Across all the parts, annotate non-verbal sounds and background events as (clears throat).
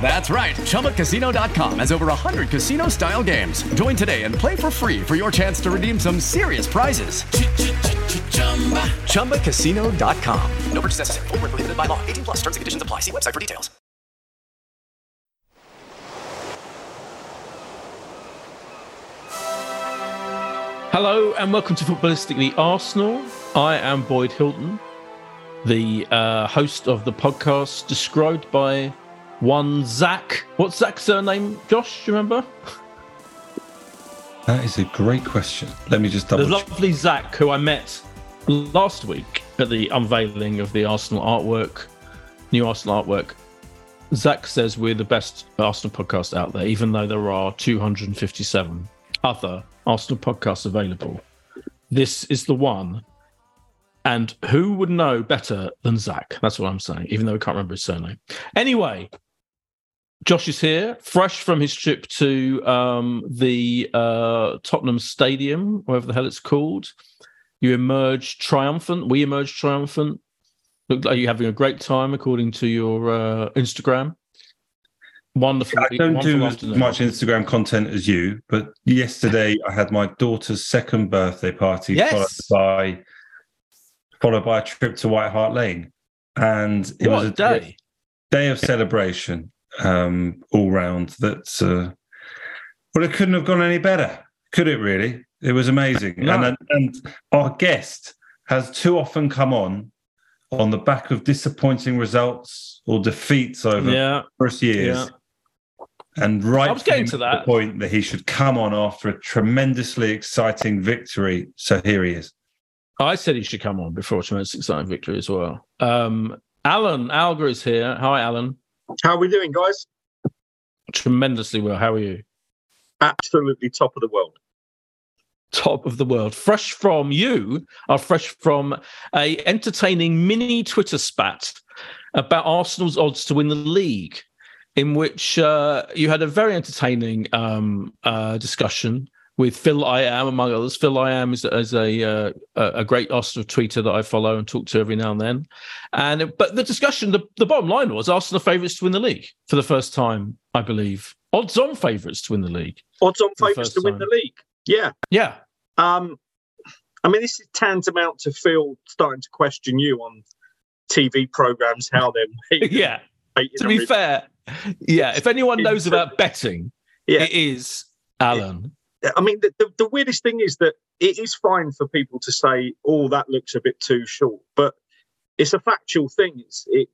That's right. ChumbaCasino.com has over 100 casino style games. Join today and play for free for your chance to redeem some serious prizes. ChumbaCasino.com. No purchase necessary. Full prohibited by law. 18 plus terms and conditions apply. See website for details. Hello and welcome to Footballistically Arsenal. I am Boyd Hilton, the uh, host of the podcast described by one Zach. What's Zach's surname, Josh? Do you remember? That is a great question. Let me just double. The lovely Zach, who I met last week at the unveiling of the Arsenal artwork, new Arsenal artwork. Zach says we're the best Arsenal podcast out there, even though there are 257 other Arsenal podcasts available. This is the one. And who would know better than Zach? That's what I'm saying, even though I can't remember his surname. Anyway, Josh is here, fresh from his trip to um, the uh, Tottenham Stadium, whatever the hell it's called. You emerge triumphant. We emerge triumphant. Looked like you're having a great time, according to your uh, Instagram. Wonderful. I don't wonderful do afternoon. as much Instagram content as you, but yesterday I had my daughter's second birthday party, Yes. followed by followed by a trip to White Hart Lane, and it What was a a day. day of celebration um, all round. that uh, well, it couldn't have gone any better, could it? Really, it was amazing. No. And and our guest has too often come on on the back of disappointing results or defeats over Yeah. first years. Yeah. And right I was getting to the that. point that he should come on after a tremendously exciting victory. So here he is. I said he should come on before a tremendous exciting victory as well. Um, Alan Alger is here. Hi, Alan. How are we doing, guys? Tremendously well. How are you? Absolutely top of the world. top of the world. Fresh from you are fresh from a entertaining mini Twitter spat about Arsenal's odds to win the league, in which uh, you had a very entertaining um, uh, discussion with Phil I am among others. Phil I am is, is a uh, a great Arsenal tweeter that I follow and talk to every now and then. And but the discussion, the, the bottom line was Arsenal favourites to win the league for the first time, I believe. Odds on favourites to win the league. Odds on favourites to win time. the league. Yeah. Yeah, Um, I mean, this is tantamount to Phil starting to question you on TV programs how they're (laughs) yeah. To be fair, yeah, if anyone knows about betting, Yeah. it is Alan. I mean, the, the, the weirdest thing is that it is fine for people to say, "Oh, that looks a bit too short," but it's a factual thing. It's it,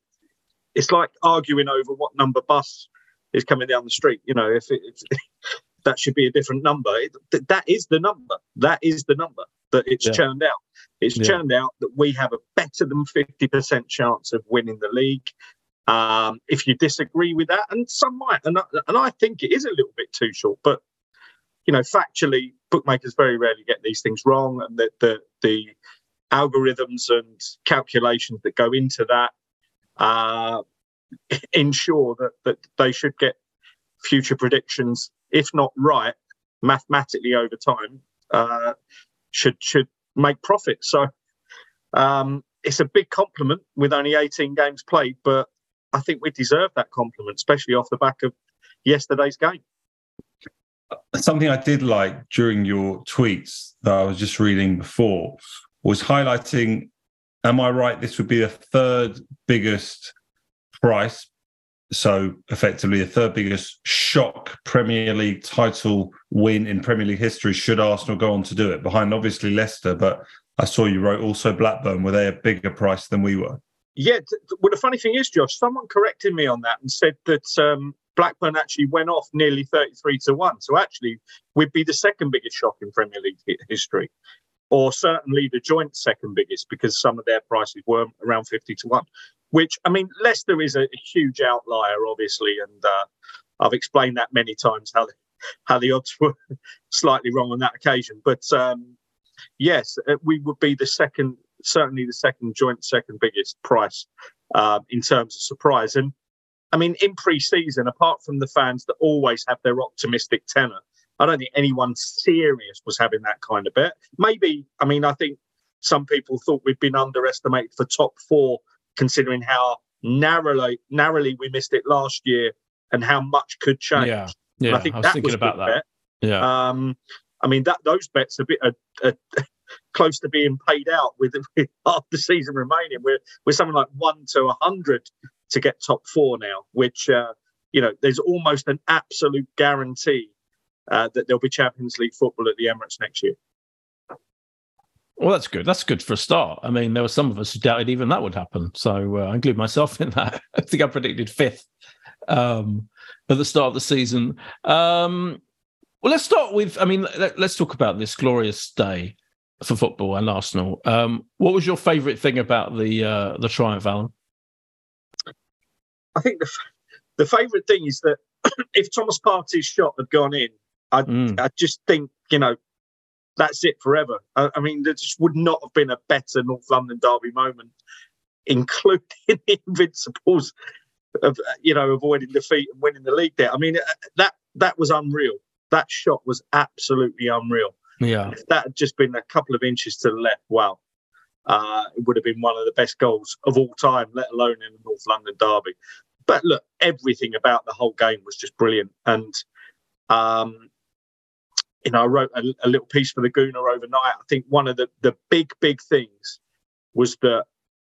it's like arguing over what number bus is coming down the street. You know, if it, if (laughs) that should be a different number, it, th- that is the number. That is the number that it's Yeah. churned out. It's Yeah. churned out that we have a better than fifty percent chance of winning the league. Um, if you disagree with that, and some might, and I, and I think it is a little bit too short, but you know, factually, bookmakers very rarely get these things wrong, and the the, the algorithms and calculations that go into that uh, ensure that that they should get future predictions, if not right, mathematically over time, uh, should should make profit. So um, it's a big compliment with only 18 games played, but I think we deserve that compliment, especially off the back of yesterday's game. Something I did like during your tweets that I was just reading before was highlighting. Am I right? This would be the third biggest price so effectively the third biggest shock Premier League title win in Premier League history should Arsenal go on to do it behind obviously Leicester but I saw you wrote also Blackburn were they a bigger price than we were yeah well the funny thing is Josh someone corrected me on that and said that um, Blackburn actually went off nearly 33 to 1 so actually we'd be the second biggest shock in Premier League history or certainly the joint second biggest because some of their prices were around 50 to 1 which I mean, Leicester is a, a huge outlier, obviously, and uh, I've explained that many times how the, how the odds (laughs) were slightly wrong on that occasion. But um, yes, uh, we would be the second, certainly the second joint second biggest price uh, in terms of surprise. And I mean, in pre-season, apart from the fans that always have their optimistic tenor, I don't think anyone serious was having that kind of bet. Maybe, I mean, I think some people thought we'd been underestimated for top four considering how narrowly narrowly we missed it last year and how much could change. Yeah, yeah. And I think I was that thinking was about that. Bet. Yeah. Um, I mean that those bets are a bit uh, uh, close to being paid out with, (laughs) with half the season remaining. We're we're something like one to a hundred to get top four now, which uh, you know there's almost an absolute guarantee uh, that there'll be Champions League football at the Emirates next year. Well, that's good. That's good for a start. I mean, there were some of us who doubted even that would happen. So uh, I include myself (laughs) in that. I think I predicted fifth um, at the start of the season. Um, well, let's start with. I mean, let, us talk about this glorious day for football and Arsenal. Um, what was your favourite thing about the uh, the triumph, Alan? I think the the favourite thing is that (clears throat) if Thomas Partey's shot had gone in, I mm. I just think you know that's it forever. I, I, mean, there just would not have been a better North London derby moment, including (laughs) the Invincibles of you know avoiding defeat and winning the league. There, I mean, uh, that that was unreal. That shot was absolutely unreal. Yeah, if that had just been a couple of inches to the left, wow, uh, it would have been one of the best goals of all time, let alone in the North London derby. But look, everything about the whole game was just brilliant, and um, you know, I wrote a, a, little piece for the Gooner overnight. I think one of the, the big, big things was that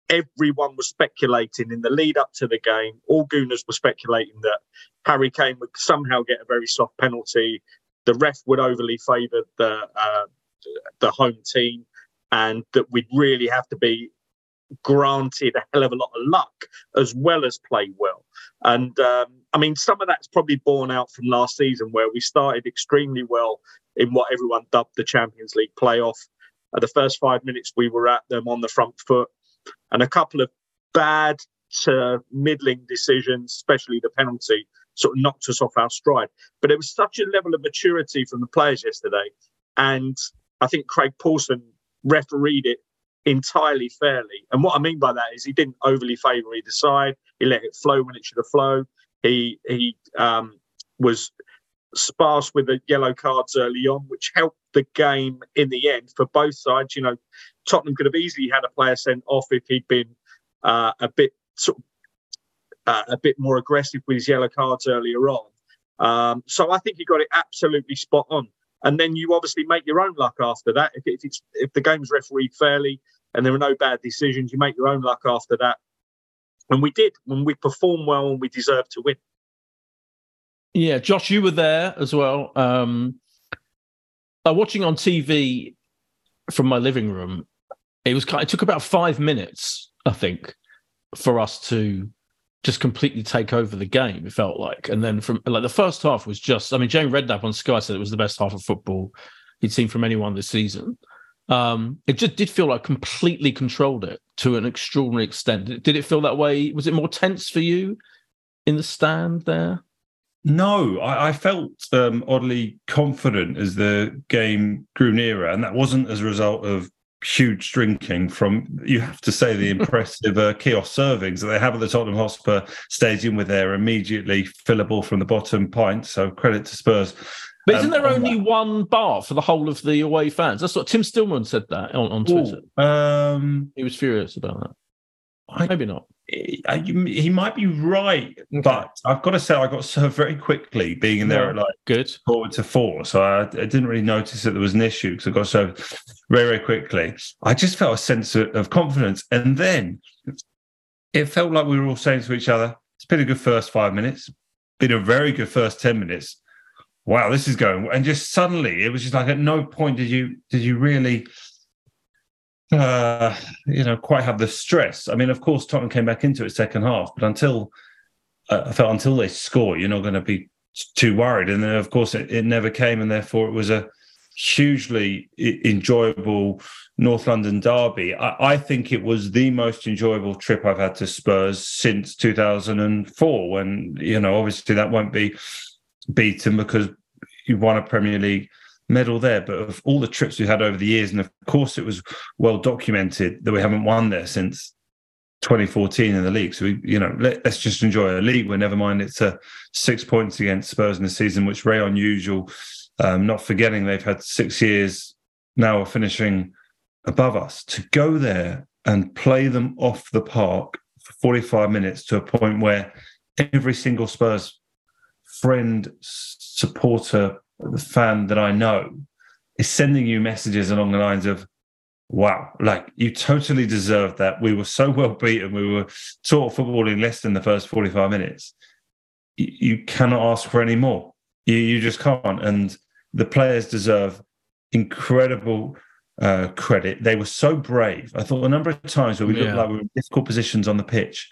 everyone was speculating in the lead up to the game. All Gooners were speculating that Harry Kane would somehow get a very soft penalty. The ref would overly favour the uh, the home team, and that we'd really have to be granted a hell of a lot of luck as well as play well. And um, I mean, some of that's probably borne out from last season where we started extremely well in what everyone dubbed the Champions League playoff. Uh, the first five minutes we were at them on the front foot, and a couple of bad to middling decisions, especially the penalty, sort of knocked us off our stride. But it was such a level of maturity from the players yesterday, and I think Craig Pawson refereed it entirely fairly. And what I mean by that is he didn't overly favour either side. He let it flow when it should have flowed. He he um, was sparse with the yellow cards early on, which helped the game in the end for both sides. You know, Tottenham could have easily had a player sent off if he'd been uh, a bit sort of, uh, a bit more aggressive with his yellow cards earlier on. Um, so I think he got it absolutely spot on. And then you obviously make your own luck after that. If, if it's if the game's refereed fairly and there are no bad decisions, you make your own luck after that. And we did when we performed well and we deserved to win. Yeah, Josh, you were there as well. Um, uh, watching on TV from my living room, it was kind. Of, it took about five minutes, I think, for us to just completely take over the game. It felt like, and then from like the first half was just. I mean, Jamie Redknapp on Sky said it was the best half of football he'd seen from anyone this season. Um, it just did feel like completely controlled it to an extraordinary extent. Did it feel that way? Was it more tense for you in the stand there? No, I, I felt um, oddly confident as the game grew nearer, and that wasn't as a result of huge drinking from you have to say the (laughs) impressive uh, kiosk servings that they have at the Tottenham Hotspur Stadium with their immediately fillable from the bottom pint. So credit to Spurs. But isn't um, there only that. one bar for the whole of the away fans? That's what Tim Stillman said that on, on Twitter. Ooh, um, he was furious about that. I, Maybe not. He might be right, okay. but I've got to say I got (laughs) served very quickly being in there at like good forward to four, so I, I, didn't really notice that there was an issue because I got served very very quickly. I just felt a sense of, of confidence, and then it felt like we were all saying to each other, "It's been a good first five minutes, been a very good first ten minutes." Wow, this is going, and just suddenly it was just like at no point did you did you really uh, you know, quite have the stress. I mean, of course, Tottenham came back into it second half, but until uh, I felt until they score, you're not going to be too worried. And then, of course, it, it never came, and therefore it was a hugely enjoyable North London derby. I, I, think it was the most enjoyable trip I've had to Spurs since 2004. When you know, obviously, that won't be beaten because you won a Premier League medal there. But of all the trips we've had over the years, and of course it was well documented that we haven't won there since 2014 in the league. So we, you know, let, us just enjoy a league. Where never mind it's a six points against Spurs in the season, which very unusual. Um, not forgetting they've had six years now of finishing above us. To go there and play them off the park for 45 minutes to a point where every single Spurs friend, supporter, the fan that I know is sending you messages along the lines of, wow, like you totally deserved that. We were so well beaten. We were taught football in less than the first 45 minutes. You, you cannot ask for any more. You, you just can't. And the players deserve incredible uh, credit. They were so brave. I thought a number of times where we yeah. looked like we were in difficult positions on the pitch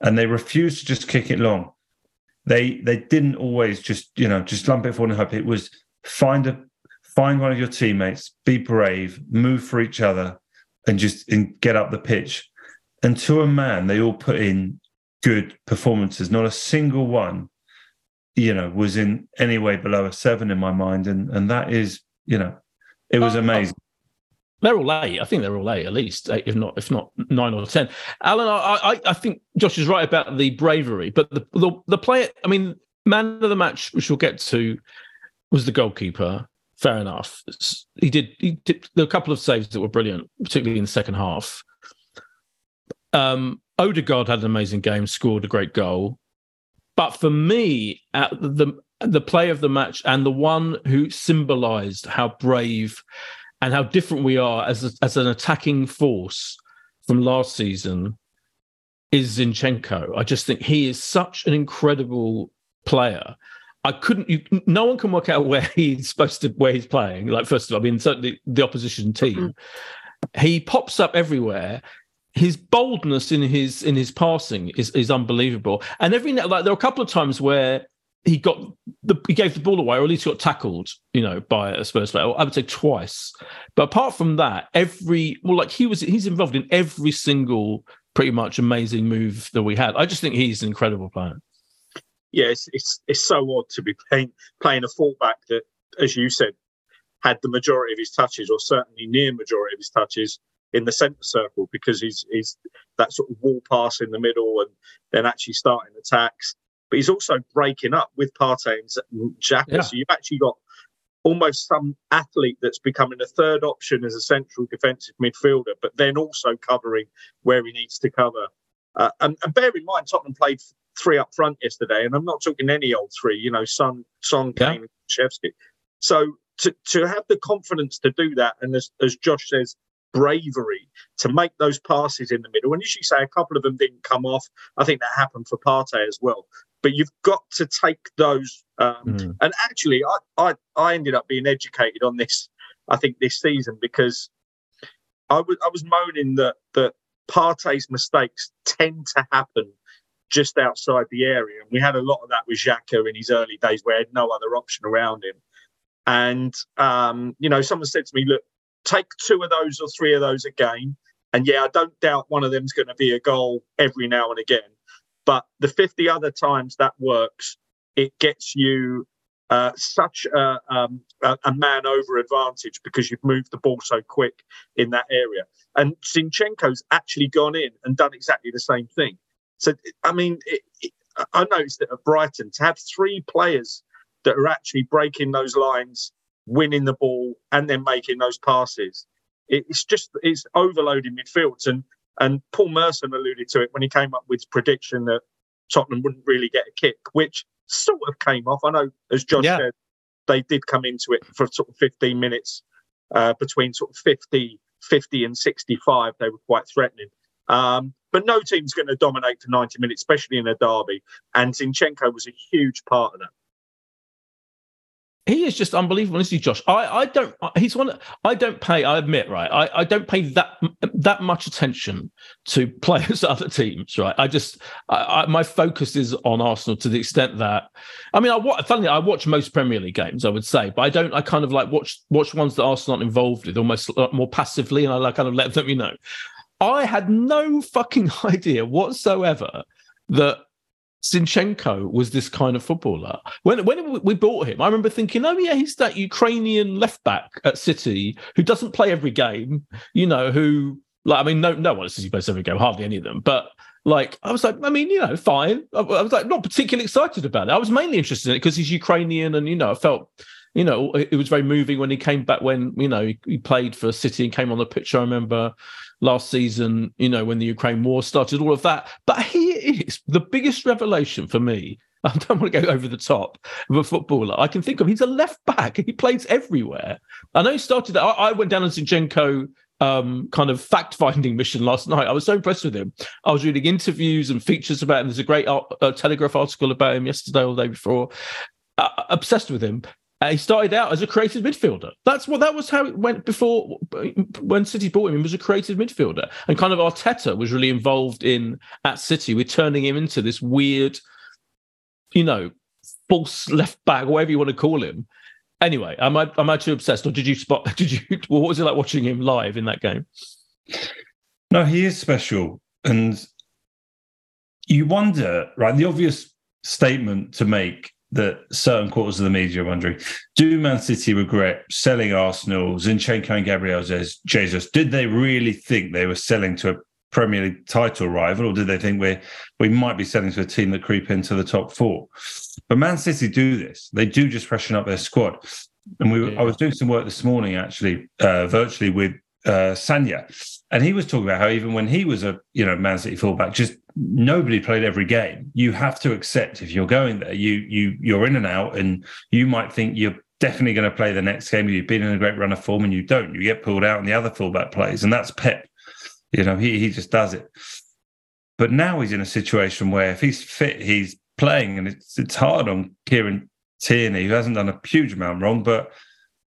and they refused to just kick it long they they didn't always just you know just lump it forward and hope. It was find a find one of your teammates, be brave, move for each other, and just and get up the pitch. And to a man, they all put in good performances. Not a single one, you know, was in any way below a seven in my mind, and and that is you know, it was amazing. They're all eight. I think they're all eight, at least, eight, if not if not nine or ten. Alan, I, I, I think Josh is right about the bravery, but the, the the player. I mean, man of the match, which we'll get to, was the goalkeeper. Fair enough. He did. He did. There were a couple of saves that were brilliant, particularly in the second half. Um, Odegaard had an amazing game, scored a great goal. But for me, at the the play of the match and the one who symbolised how brave and how different we are as a, as an attacking force from last season is Zinchenko. I just think he is such an incredible player. I couldn't. You, no one can work out where (laughs) he's supposed to where he's playing. Like first of all, I mean certainly the opposition team. Mm-hmm. He pops up everywhere. His boldness in his in his passing is is unbelievable. And every like there are a couple of times where he got the he gave the ball away, or at least got tackled, you know, by a Spurs player. I would say twice. But apart from that, every well, like he was he's involved in every single pretty much amazing move that we had. I just think he's an incredible player. Yeah, it's it's, it's so odd to be playing playing a fullback that, as you said, had the majority of his touches, or certainly near majority of his touches in the centre circle, because he's he's that sort of wall pass in the middle and then actually starting attacks but he's also breaking up with Partey and Xhaka. Yeah. So you've actually got almost some athlete that's becoming a third option as a central defensive midfielder, but then also covering where he needs to cover. Uh, and, and, bear in mind, Tottenham played three up front yesterday, and I'm not talking any old three. You know, Son, Son, Kane, yeah. Shevsky. So to to have the confidence to do that, and as, as Josh says, bravery to make those passes in the middle. And as you say, a couple of them didn't come off. I think that happened for Partey as well but you've got to take those. Um, mm. And actually, I, I I ended up being educated on this. I think this season because I was I was moaning that that Partey's mistakes tend to happen just outside the area, and we had a lot of that with Xhaka in his early days, where he had no other option around him. And um, you know, someone said to me, "Look, take two of those or three of those a game." And yeah, I don't doubt one of them's going to be a goal every now and again. But the 50 other times that works, it gets you uh, such a, um, a, man over advantage because you've moved the ball so quick in that area. And Zinchenko's actually gone in and done exactly the same thing. So, I mean, it, it, I noticed that at Brighton to have three players that are actually breaking those lines, winning the ball, and then making those passes. It's just it's overloading midfields, and And Paul Merson alluded to it when he came up with his prediction that Tottenham wouldn't really get a kick, which sort of came off. I know, as Josh yeah. said, they did come into it for sort of 15 minutes uh, between sort of 50, 50 and 65. They were quite threatening. Um, but no team's going to dominate for 90 minutes, especially in a derby. And Zinchenko was a huge part of that. He is just unbelievable, isn't he, Josh? I, I don't. He's one. I don't pay. I admit, right? I, I don't pay that that much attention to (laughs) players other teams, right? I just I, I, my focus is on Arsenal to the extent that I mean, I watch. Funny, I watch most Premier League games, I would say, but I don't. I kind of like watch watch ones that Arsenal aren't involved with, almost uh, more passively, and I like kind of let them, you know. I had no fucking (laughs) idea whatsoever that Zinchenko was this kind of footballer. When when we bought him, I remember thinking, oh yeah, he's that Ukrainian left back at City who doesn't play every game. You know, who like I mean, no no one at City plays every game, hardly any of them. But like I was like, I mean, you know, fine. I, I was like not particularly excited about it. I was mainly interested in it because he's Ukrainian, and you know, I felt you know, it was very moving when he came back when, you know, he, played for City and came on the pitch. I remember last season, you know, when the Ukraine war started, all of that. But he is the biggest revelation for me. (laughs) I don't want to go over the top of a footballer. I can think of he's a left back. He plays everywhere. I know he started. I, I went down on Zinchenko um, kind of fact finding (laughs) mission last night. I was so impressed with him. I was reading interviews and features about him. There's a great uh, Telegraph article about him yesterday or the day before. Uh, obsessed with him. Uh, he started out as a creative midfielder. That's what that was how it went before when City bought him. He was a creative midfielder, and kind of Arteta was really involved in at City with turning him into this weird, you know, false left back, whatever you want to call him. Anyway, am I am I too obsessed, or did you spot? (laughs) Did you? What was it like watching him live in that game? No, he is special, and you wonder, right? The obvious statement to make that certain quarters of the media are wondering do Man City regret selling Arsenal, Zinchenko and Gabriel Jesus? Did they really think they were selling to a Premier League title rival, or did they think we we might be selling to a team that creep into the top four? But Man City do this; they do just freshen up their squad. And we, yeah. I was doing some work this morning, actually, uh, virtually with uh, Sagna, and he was talking about how even when he was a you know Man City fullback, just nobody played every game. You have to accept if you're going there, you you you're in and out, and you might think you're definitely going to play the next game. You've been in a great run of form, and you don't. You get pulled out, and the other fullback plays, and that's Pep. You know, he he just does it. But now he's in a situation where if he's fit, he's playing, and it's it's hard on Kieran Tierney, who hasn't done a huge amount wrong, but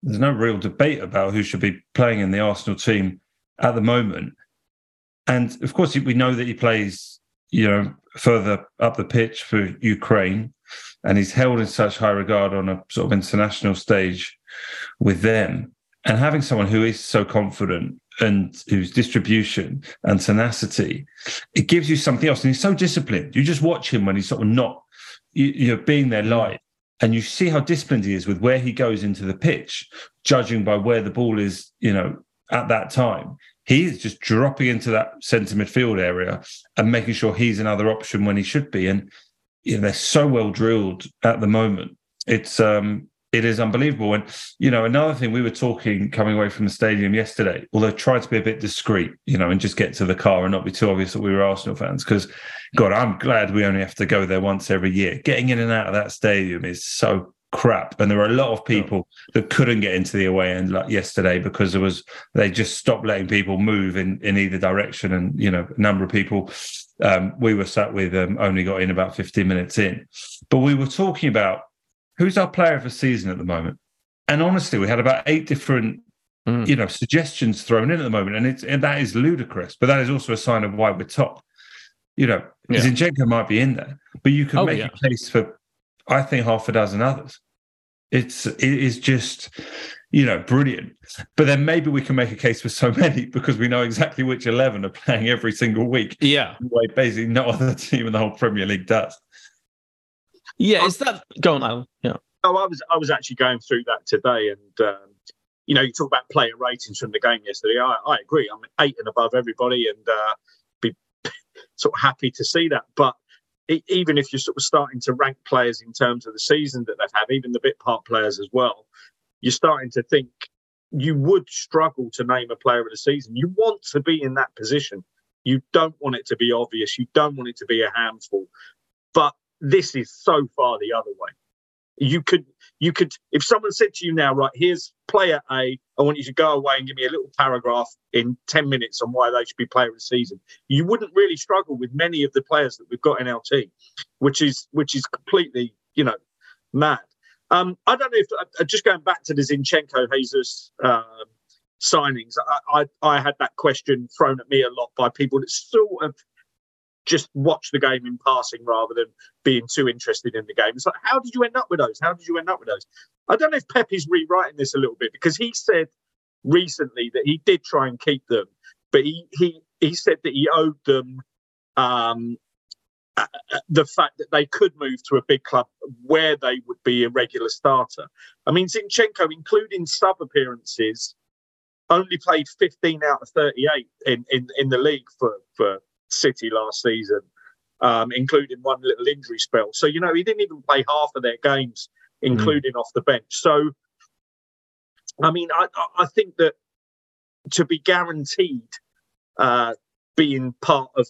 there's no real debate about who should be playing in the Arsenal team at the moment. And of course, we know that he plays you know, further up the pitch for Ukraine, and he's held in such high regard on a sort of international stage with them. And having someone who is so confident and whose distribution and tenacity, it gives you something else. And he's so disciplined. You just watch him when he's sort of not, you, are being their light. And you see how disciplined he is with where he goes into the pitch, judging by where the ball is, you know, at that time He is just dropping into that centre midfield area and making sure he's another option when he should be. And you know, they're so well drilled at the moment. It's um it is unbelievable. And you know, another thing we were talking coming away from the stadium yesterday, although trying to be a bit discreet, you know, and just get to the car and not be too obvious that we were Arsenal fans. Because God, I'm glad we only have to go there once every year. Getting in and out of that stadium is so crap. And there were a lot of people that couldn't get into the away end like yesterday because there was they just stopped letting people move in in either direction. And you know, a number of people um, we were sat with um, only got in about 15 minutes in. But we were talking about who's our player of the season at the moment. And honestly, we had about eight different mm. you know suggestions thrown in at the moment, and it's and that is ludicrous. But that is also a sign of why we're top. You know, yeah. Zinchenko might be in there, but you can oh, make yeah. a case for I think half a dozen others. It's it is just you know brilliant. But then maybe we can make a case for so (laughs) many because we know exactly which eleven are playing every single week. Yeah, way basically no (laughs) other team in the whole Premier League does. Yeah, is that going on? Yeah. Oh, I was I was actually going through that today, and um, you know, you talk about player ratings from the game yesterday. I, I agree. I'm eight and above everybody, and uh, be sort of happy to see that. But even if you're sort of starting to rank players in terms of the season that they've had, even the bit part players as well, you're starting to think you would struggle to name a player of the season. You want to be in that position. You don't want it to be obvious. You don't want it to be a handful. But this is so far the other way. You could, you could, if someone said to you now, right, here's player A, I want you to go away and give me a little paragraph in 10 minutes on why they should be player of the season. You wouldn't really struggle with many of the players that we've got in our team, which is, which is completely, you know, mad. Um, I don't know if uh, just going back to the Zinchenko Jesus uh, signings, I, I, I had that question thrown at me a lot by people that sort of just watch the game in passing rather than being too interested in the game. It's like, how did you end up with those? How did you end up with those? I don't know if Pep is rewriting this a little bit because he said recently that he did try and keep them, but he he he said that he owed them um, uh, uh the fact that they could move to a big club where they would be a regular starter. I mean, Zinchenko, including sub appearances, only played 15 out of 38 in, in, in the league for, for City last season, um, including one little injury spell. So, you know, he didn't even play half of their games, including mm. off the bench. So, I mean, I, I think that to be guaranteed uh, being part of,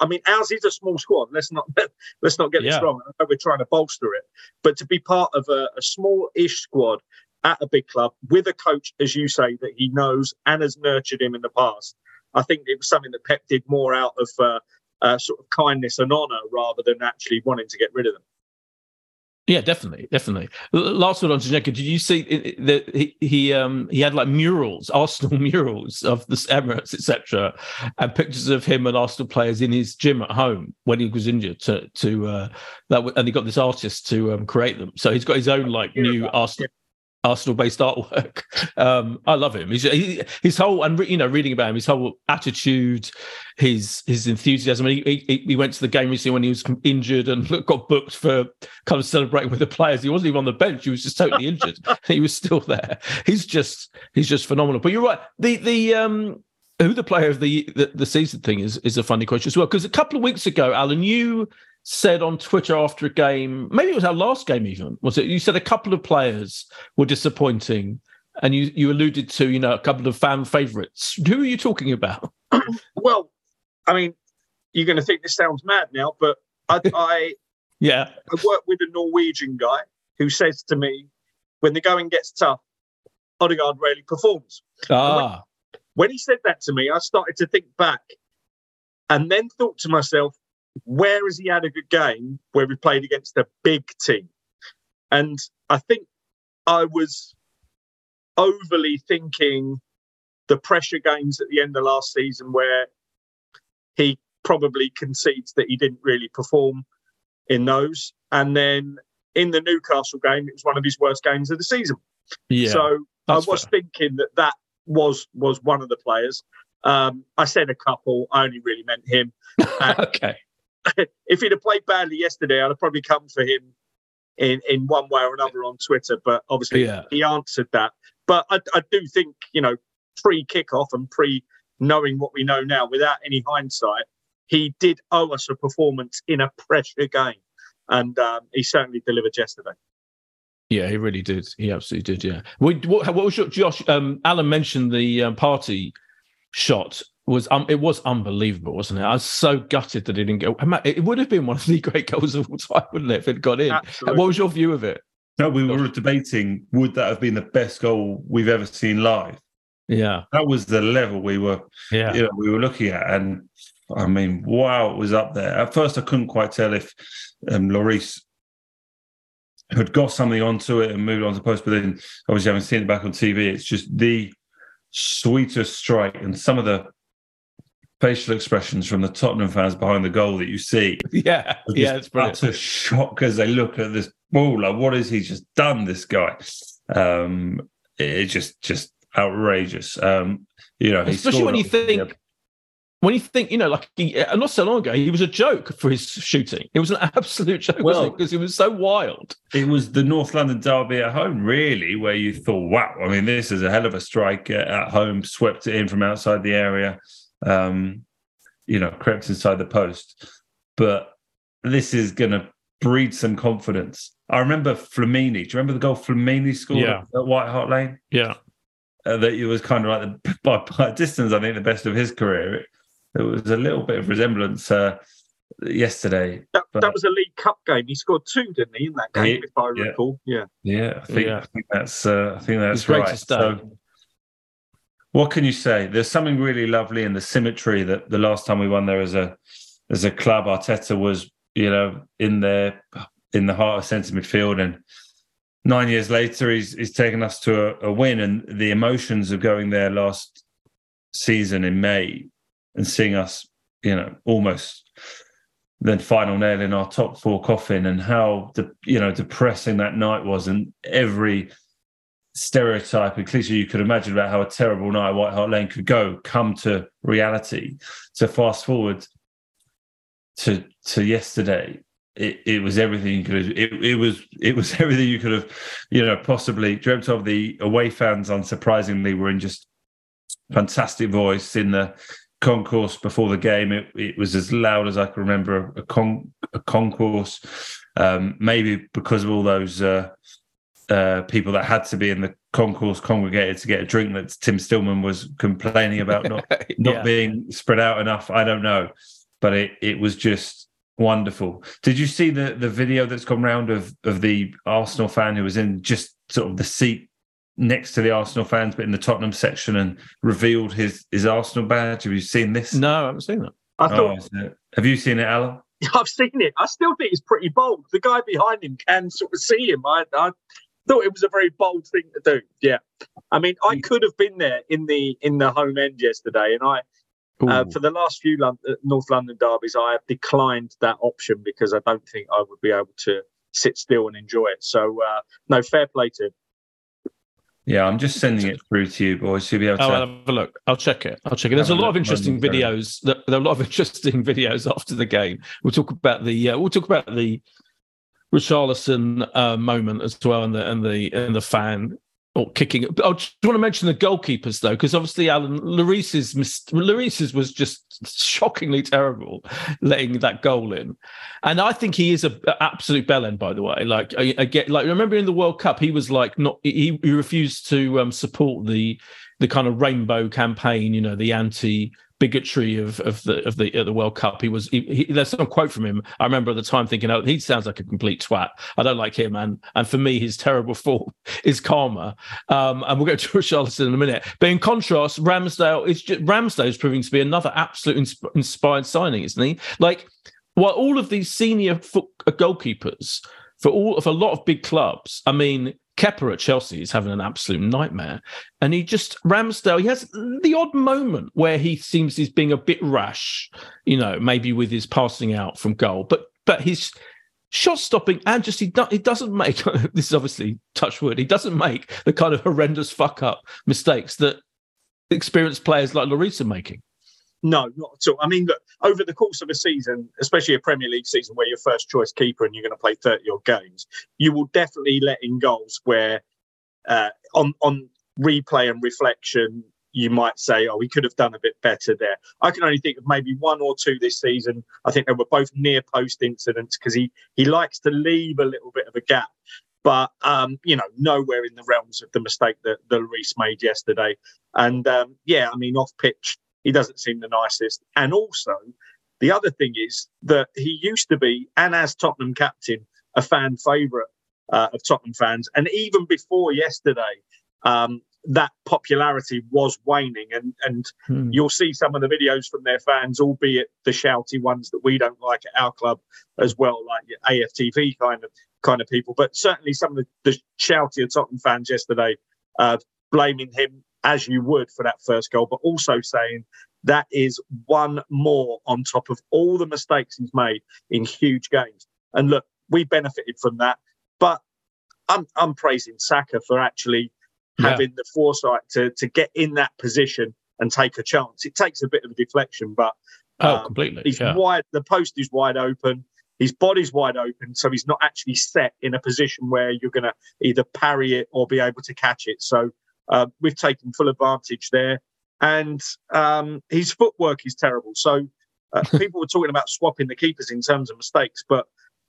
I mean, ours is a small squad. Let's not (laughs) let's not get yeah. this wrong. I know we're trying to bolster it, but to be part of a, a small-ish squad at a big club with a coach, as you say, that he knows and has nurtured him in the past, I think it was something that Pep did more out of uh, uh, sort of kindness and honour rather than actually wanting to get rid of them. Yeah, definitely, definitely. Last word on Zinchenko. Did you see that he he um he had like murals, (laughs) Arsenal murals of the Emirates, etc., and pictures of him and Arsenal players in his gym at home when he was injured. To to uh, that, and he got this artist to um, create them. So he's got his own like new Arsenal Arsenal-based artwork. (laughs) Um, I love him. He's, he, his whole and you know reading about him, his whole attitude, his his enthusiasm. He, he, he, went to the game recently when he was injured and (laughs) got booked for kind of celebrating with the players. He wasn't even on the bench; he was just totally injured. (laughs) he was still there. He's just he's just phenomenal. But you're right. The the um who the player of the the, the season thing is is a funny question as well because a couple of weeks ago, Alan, you said on Twitter after a game, maybe it was our last game even, was it? You said a couple of players were disappointing and you, you alluded to, you know, a couple of fan favourites. Who are you talking about? (laughs) well, I mean, you're going to think this sounds mad now, but I, (laughs) I yeah, I work with a Norwegian guy who says to me, when the going gets tough, Odegaard rarely performs. Ah. When, when he said that to me, I started to think back and then thought to myself, where has he had a good game where we played against a big team? And I think I was overly thinking the pressure games at the end of last season where he probably concedes that he didn't really perform in those. And then in the Newcastle game, it was one of his worst games of the season. Yeah, so I was fair. thinking that that was was one of the players. Um, I said a couple. I only really meant him. (laughs) okay. (laughs) if he'd have played badly yesterday, I'd have probably come for him in in one way or another on Twitter. But obviously, yeah. he answered that. But I, I do think you know, pre kickoff and pre knowing what we know now, without any hindsight, he did owe us a performance in a pressure game, and um, he certainly delivered yesterday. Yeah, he really did. He absolutely did. Yeah. What, what, what was your Josh? Um, Alan mentioned the um, Partey shot was um, it was unbelievable, wasn't it? I was so gutted that it didn't go. It would have been one of the (laughs) great goals of all time, wouldn't it, if it got in? Absolutely. What was your view of it? No, we were debating would that have been the best goal we've ever seen live. Yeah, that was the level we were. Yeah, you know, we were looking at, and I mean, wow, it was up there. At first, I couldn't quite tell if um, Lloris had got something onto it and moved on to post, but then obviously having seen it back on TV, it's just the sweetest strike, and some of the facial expressions from the Tottenham fans behind the goal that you see. (laughs) Yeah, yeah, it's brilliant. Utter shock as they look at this ball. Like, what has he just done? This guy, um, it's just just outrageous. Um, you know, especially when you think. When you think, you know, like he, uh, not so long ago, he was a joke for his shooting. It was an (laughs) absolute joke, well, because it? it was so wild. It was the North London derby at home, really, where you thought, "Wow, I mean, this is a hell of a strike at home." Swept it in from outside the area um, you know, crept inside the post. But this is going to breed some confidence. I remember Flamini. Do you remember the goal Flamini scored yeah. at White Hart Lane? Yeah. Uh, that it was kind of like the, (laughs) by, by distance, I think, the best of his career. there was a little bit of resemblance uh, yesterday. That, but- that was a League Cup game. He scored two, didn't he, in that game, He- if I yeah. recall? Yeah. Yeah, I think, Yeah. I think that's uh, I think that's It's great right. to stay. So, what can you say? There's something really lovely in the symmetry that the last time we won there as a as a club, Arteta was you know in there in the heart of centre midfield, and nine years later, he's he's taken us to a, a win, and the emotions of going there last season in May and seeing us, you know, almost then final nail in our top four coffin and how de- you know depressing that night was. And every stereotype and cliche you could imagine about how a terrible night at White Hart Lane could go come to reality. So fast forward to to yesterday, it, it was everything you could have, it, it was it was (laughs) everything you could have, you know, possibly dreamt of. The away fans, unsurprisingly, were in just fantastic voice in the concourse before the game. It, it was as loud as I can remember a, con, a concourse. Um, maybe because of all those uh, uh, people that had to be in the concourse congregated to get a drink that Tim Stillman was complaining about not (laughs) not being spread out enough. I don't know, but it it was just wonderful. Did you see the the video that's gone round of of the Arsenal fan who was in just sort of the seat next to the Arsenal fans, but in the Tottenham section and revealed his his Arsenal badge? Have you seen this? No, I haven't seen that. I Oh, thought, is have you seen it, Alan? (laughs) I've seen it. I still think it's pretty bold. The guy behind him can sort of see him. I, I thought it was a very bold thing to do. Yeah. I mean, I could have been there in the in the home end yesterday, and I uh, for the last few Lon- uh, North London derbies, I have declined that option because I don't think I would be able to sit still and enjoy it. So, uh, no, fair play to him. Yeah, I'm just sending it through to you, boys. You'll be able to. Oh, I'll have a look. I'll check it. I'll check it. There's a lot of interesting videos. There there are a lot of (laughs) interesting videos after the game. We'll talk about the. Uh, we'll talk about the Richarlison uh, moment as well, and the and the and the fan or kicking. But I just want to mention the goalkeepers though, because obviously Alan Lloris's mis- was just (laughs) shockingly terrible, letting that goal in, and I think he is a, a absolute bellend. By the way, like get like remember in the World Cup, he was like not he, he refused to um, support the the kind of rainbow campaign, you know, the anti bigotry of of the of the the World Cup. He was he, he, there's some quote from him. I remember at the time thinking, oh, he sounds like a complete twat. I don't like him, and and for me, his terrible (laughs) form is karma. Um, and we'll get to (laughs) Richarlison in a minute. But in contrast, Ramsdale is just, Ramsdale is proving to be another absolute insp- inspired signing, isn't he? Like, while all of these senior uh, goalkeepers for all of a lot of big clubs, I mean. Kepa at Chelsea is having an absolute nightmare. And he just, Ramsdale, he has the odd moment where he seems he's being a bit rash, you know, maybe with his passing out from goal. But but his shot stopping and just he, do, he doesn't make, (laughs) this is obviously touch wood, he doesn't make the kind of horrendous fuck up mistakes that experienced players like Lloris are making. No, not at all. I mean, look, over the course of a season, especially a Premier League season where you're first choice keeper and you're going to play 30 odd games, you will definitely let in goals where uh, on, on replay and reflection, you might say, oh, we could have done a bit better there. I can only think of maybe one or two this season. I think they were both near post incidents because he, he likes to leave a little bit of a gap. But, um, you know, nowhere in the realms of the mistake that, that Reese made yesterday. And um, yeah, I mean, off pitch, he doesn't seem the nicest. And also, the other thing is that he used to be, and as Tottenham captain, a fan favourite uh, of Tottenham fans. And even before yesterday, um, that popularity was waning. And and Hmm. you'll see some of the videos from their fans, albeit the shouty ones that we don't like at our club as well, like AFTV kind of kind of people. But certainly some of the, the shoutier Tottenham fans yesterday uh, blaming him as you would for that first goal, but also saying that is one more on top of all the mistakes he's made in huge games. And look, we benefited from that, but I'm I'm praising Saka for actually Yeah. having the foresight to to get in that position and take a chance. It takes a bit of a deflection, but Oh, Um, completely. he's Yeah. wide. The post is wide open. His body's wide open, so he's not actually set in a position where you're going to either parry it or be able to catch it. So uh, we've taken full advantage there, and um, his footwork is terrible. So uh, (laughs) people were talking about swapping the keepers in terms of mistakes, but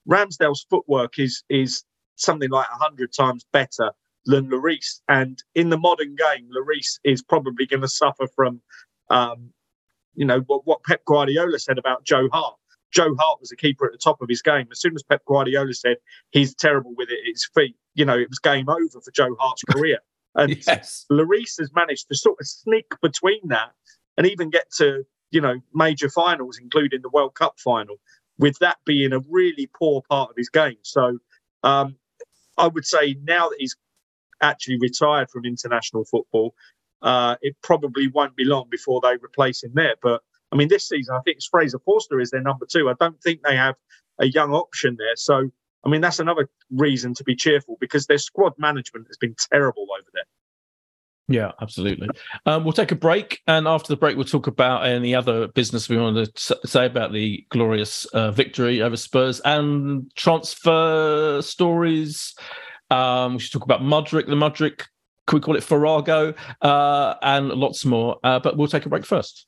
Ramsdale's footwork is is something like hundred times better than Lloris. And in the modern game, Lloris is probably going to suffer from um, you know what, what Pep Guardiola said about Joe Hart. Joe Hart was a keeper at the top of his game. As soon as Pep Guardiola said he's terrible with it at his feet, you know, it was game over for Joe Hart's career. And (laughs) yes. Lloris has managed to sort of sneak between that and even get to, you know, major finals, including the World Cup final, with that being a really poor part of his game. So um, I would say now that he's actually retired from international football, uh, it probably won't be long before they replace him there. But I mean, this season, I think it's Fraser Forster is their number two. I don't think they have a young option there. So, I mean, that's another reason to be cheerful because their squad management has been terrible over there. Yeah, absolutely. Um, we'll take a break, and after the break, we'll talk about any other business we want to say about the glorious uh, victory over Spurs and transfer stories. Um, we should talk about Mudryk, the Mudryk, can we call it Farrago, uh, and lots more. Uh, but we'll take a break first.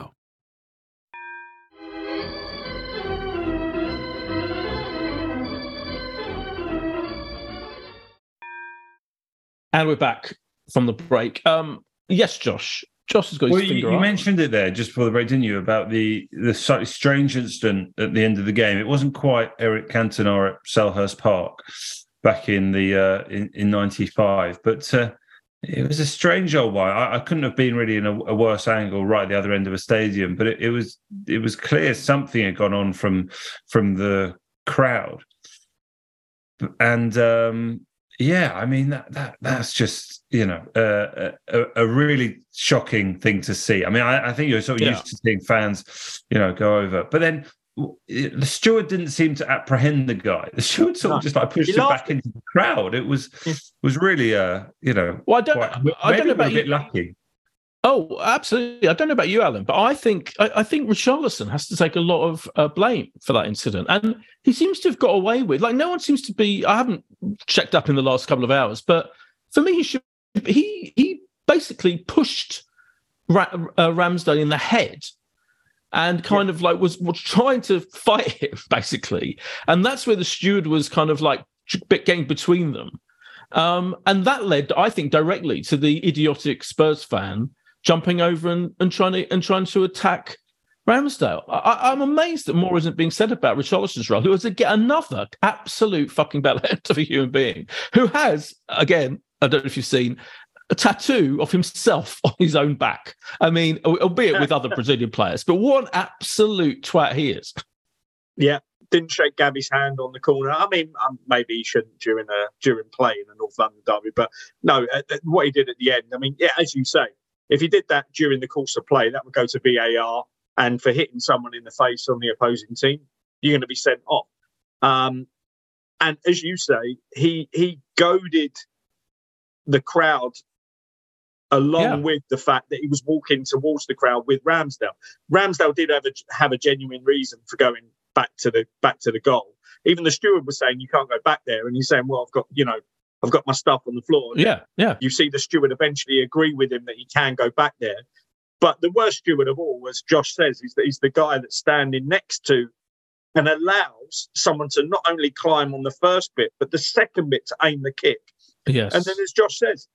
And we're back from the break. Um, yes, Josh. Josh has got his well, you, you mentioned it there just before the break, didn't you? About the the slightly strange incident at the end of the game. It wasn't quite Eric Cantona at Selhurst Park back in the uh, in, in '95, but uh, it was a strange old one. I, I couldn't have been really in a, a, worse angle right at the other end of a stadium, but it, it was it was clear something had gone on from from the crowd, and um, yeah, I mean that that that's just you know uh, a, a really shocking thing to see. I mean, I, I think you're sort of Yeah. used to seeing fans, you know, go over, but then the steward didn't seem to apprehend the guy. The steward sort of No. just like pushed He him back into the crowd. It was was really uh you know Well, I don't- I don't know about a bit you. lucky. Oh, absolutely. I don't know about you, Alan, but I think I, I think Richarlison has to take a lot of uh, blame for that incident, and he seems to have got away with. Like, no one seems to be. I haven't checked up in the last couple of hours, but for me, he should. He he basically pushed Ra- uh, Ramsdale in the head, and kind of like was was trying to fight (laughs) him basically, and that's where the steward was kind of like getting between them. Um, and that led, I think, directly to the idiotic Spurs fan jumping over and, and trying to and trying to attack Ramsdale. I, I'm amazed that more isn't being said about Richarlison's role, who is again another absolute fucking bellend (laughs) of a human being who has, again, I don't know if you've seen a tattoo of himself (laughs) on his own back. I mean, albeit with other Brazilian (laughs) players, but what an absolute twat he is. Yeah, didn't shake Gabby's hand on the corner. I mean, um, maybe he shouldn't during a during play in the North London derby, but no, uh, uh, what he did at the end. I mean, yeah, as you say, if he did that during the course of play, that would go to VAR, and for hitting someone in the face on the opposing team, you're going to be sent off. Um, and as you say, he he goaded the crowd along Yeah. with the fact that he was walking towards the crowd with Ramsdale. Ramsdale did have a have a genuine reason for going back to the back to the goal. Even the steward was saying you can't go back there, and he's saying, "Well, I've got you know, I've got my stuff on the floor." Yeah, yeah. You see the steward eventually agree with him that he can go back there. But the worst steward of all, as Josh says, is that he's the guy that's standing next to and allows someone to not only climb on the first bit, but the second bit to aim the kick. Yes. And then, as Josh says,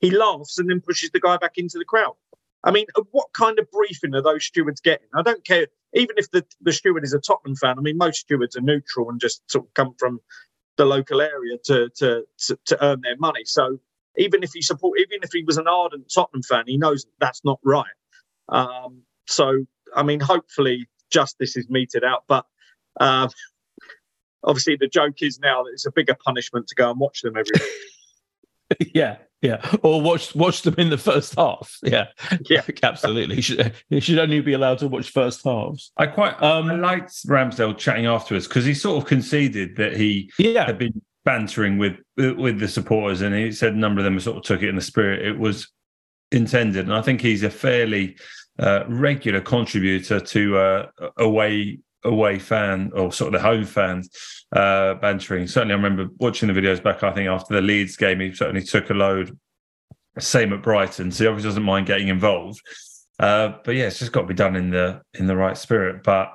he laughs and then pushes the guy back into the crowd. I mean, uh, what kind of briefing are those stewards getting? I don't care, even if the, the steward is a Tottenham fan. I mean, most stewards are neutral and just sort of come from the local area to to to, to earn their money. So even if he support, even if he was an ardent Tottenham fan, he knows that that's not right. Um, so I mean, hopefully justice is meted out. But um, obviously, the joke is now that it's a bigger punishment to go and watch them every (laughs) week. yeah, yeah. Or watch watch them in the first half. (laughs) Yeah, Yeah. (laughs) absolutely. He should he should only be allowed to watch first halves. I quite Um, I liked Ramsdale chatting afterwards because he sort of conceded that he Yeah, had been bantering with with the supporters, and he said a number of them sort of took it in the spirit it was intended. And I think he's a fairly uh, regular contributor to uh, away away fan or sort of the home fans uh, bantering. Certainly, I remember watching the videos back. I think after the Leeds game, he certainly took a load. Same at Brighton, so he obviously doesn't mind getting involved. Uh, but yeah, it's just got to be done in the in the right spirit. But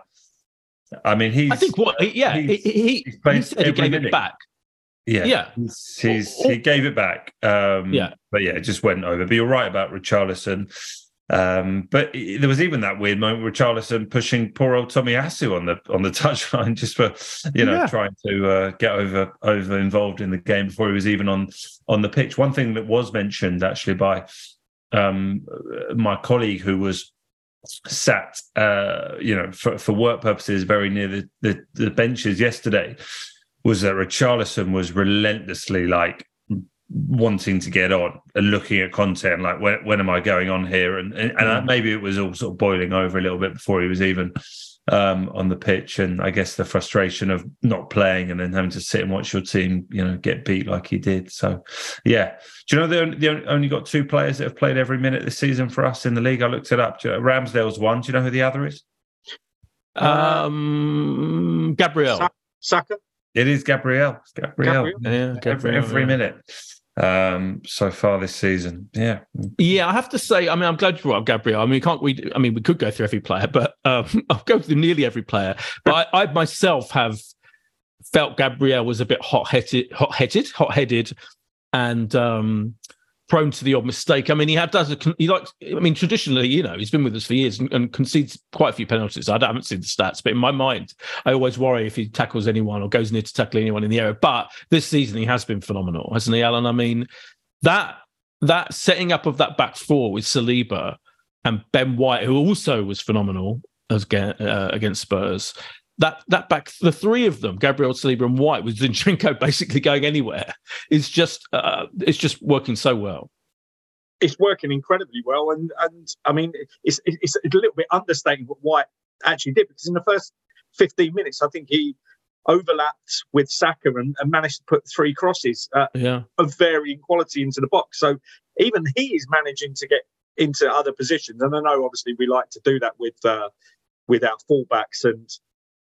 I mean, he's. I think what, yeah, he, he, he said he gave minute. it back. Yeah, yeah. He's, he's he gave it back. Um, yeah, but yeah, it just went over. But you're right about Richarlison. Um, but there was even that weird moment with Charlison pushing poor old Tomiyasu on the on the (laughs) touchline just for you know yeah. trying to uh, get over over involved in the game before he was even on on the pitch. One thing that was mentioned actually by um, my colleague who was sat uh, you know for, for work purposes very near the, the, the benches yesterday was that Richarlison was relentlessly like wanting to get on and looking at Conte like when, when am i going on here and and, and mm. maybe it was all sort of boiling over a little bit before he was even um, on the pitch and i guess the frustration of not playing and then having to sit and watch your team you know get beat like he did so yeah do you know they only, they only got two players that have played every minute this season for us in the league i looked it up ramsdale's one do you know who the other is um gabriel Saka. It is Gabriel. Gabriel. Gabriel. Yeah, Gabriel, every, every yeah. minute um, so far this season. Yeah, yeah. I have to say, I mean, I'm glad you brought up Gabriel. I mean, can't we? I mean, we could go through every player, but um, (laughs) I'll go through nearly every player. But I, I myself have felt Gabriel was a bit hot-headed, hot-headed, hot-headed, and um, prone to the odd mistake. I mean, he had does a, he likes. I mean, traditionally, you know, he's been with us for years and, and, concedes quite a few penalties. I haven't seen the stats, but in my mind, I always worry if he tackles anyone or goes near to tackle anyone in the area. But this season, he has been phenomenal, hasn't he, Alan? I mean, that that setting up of that back four with Saliba and Ben White, who also was phenomenal as, uh, against Spurs that that back the three of them, Gabriel Saliba and White, with Zinchenko (laughs) basically going anywhere, is just uh, it's just working so well. It's working incredibly well, and and I mean it's it's a little bit understating what White actually did because in the first 15 minutes, I think he overlapped with Saka and, and managed to put three crosses uh, yeah. of varying quality into the box. So even he is managing to get into other positions, and I know obviously we like to do that with uh, with our fullbacks and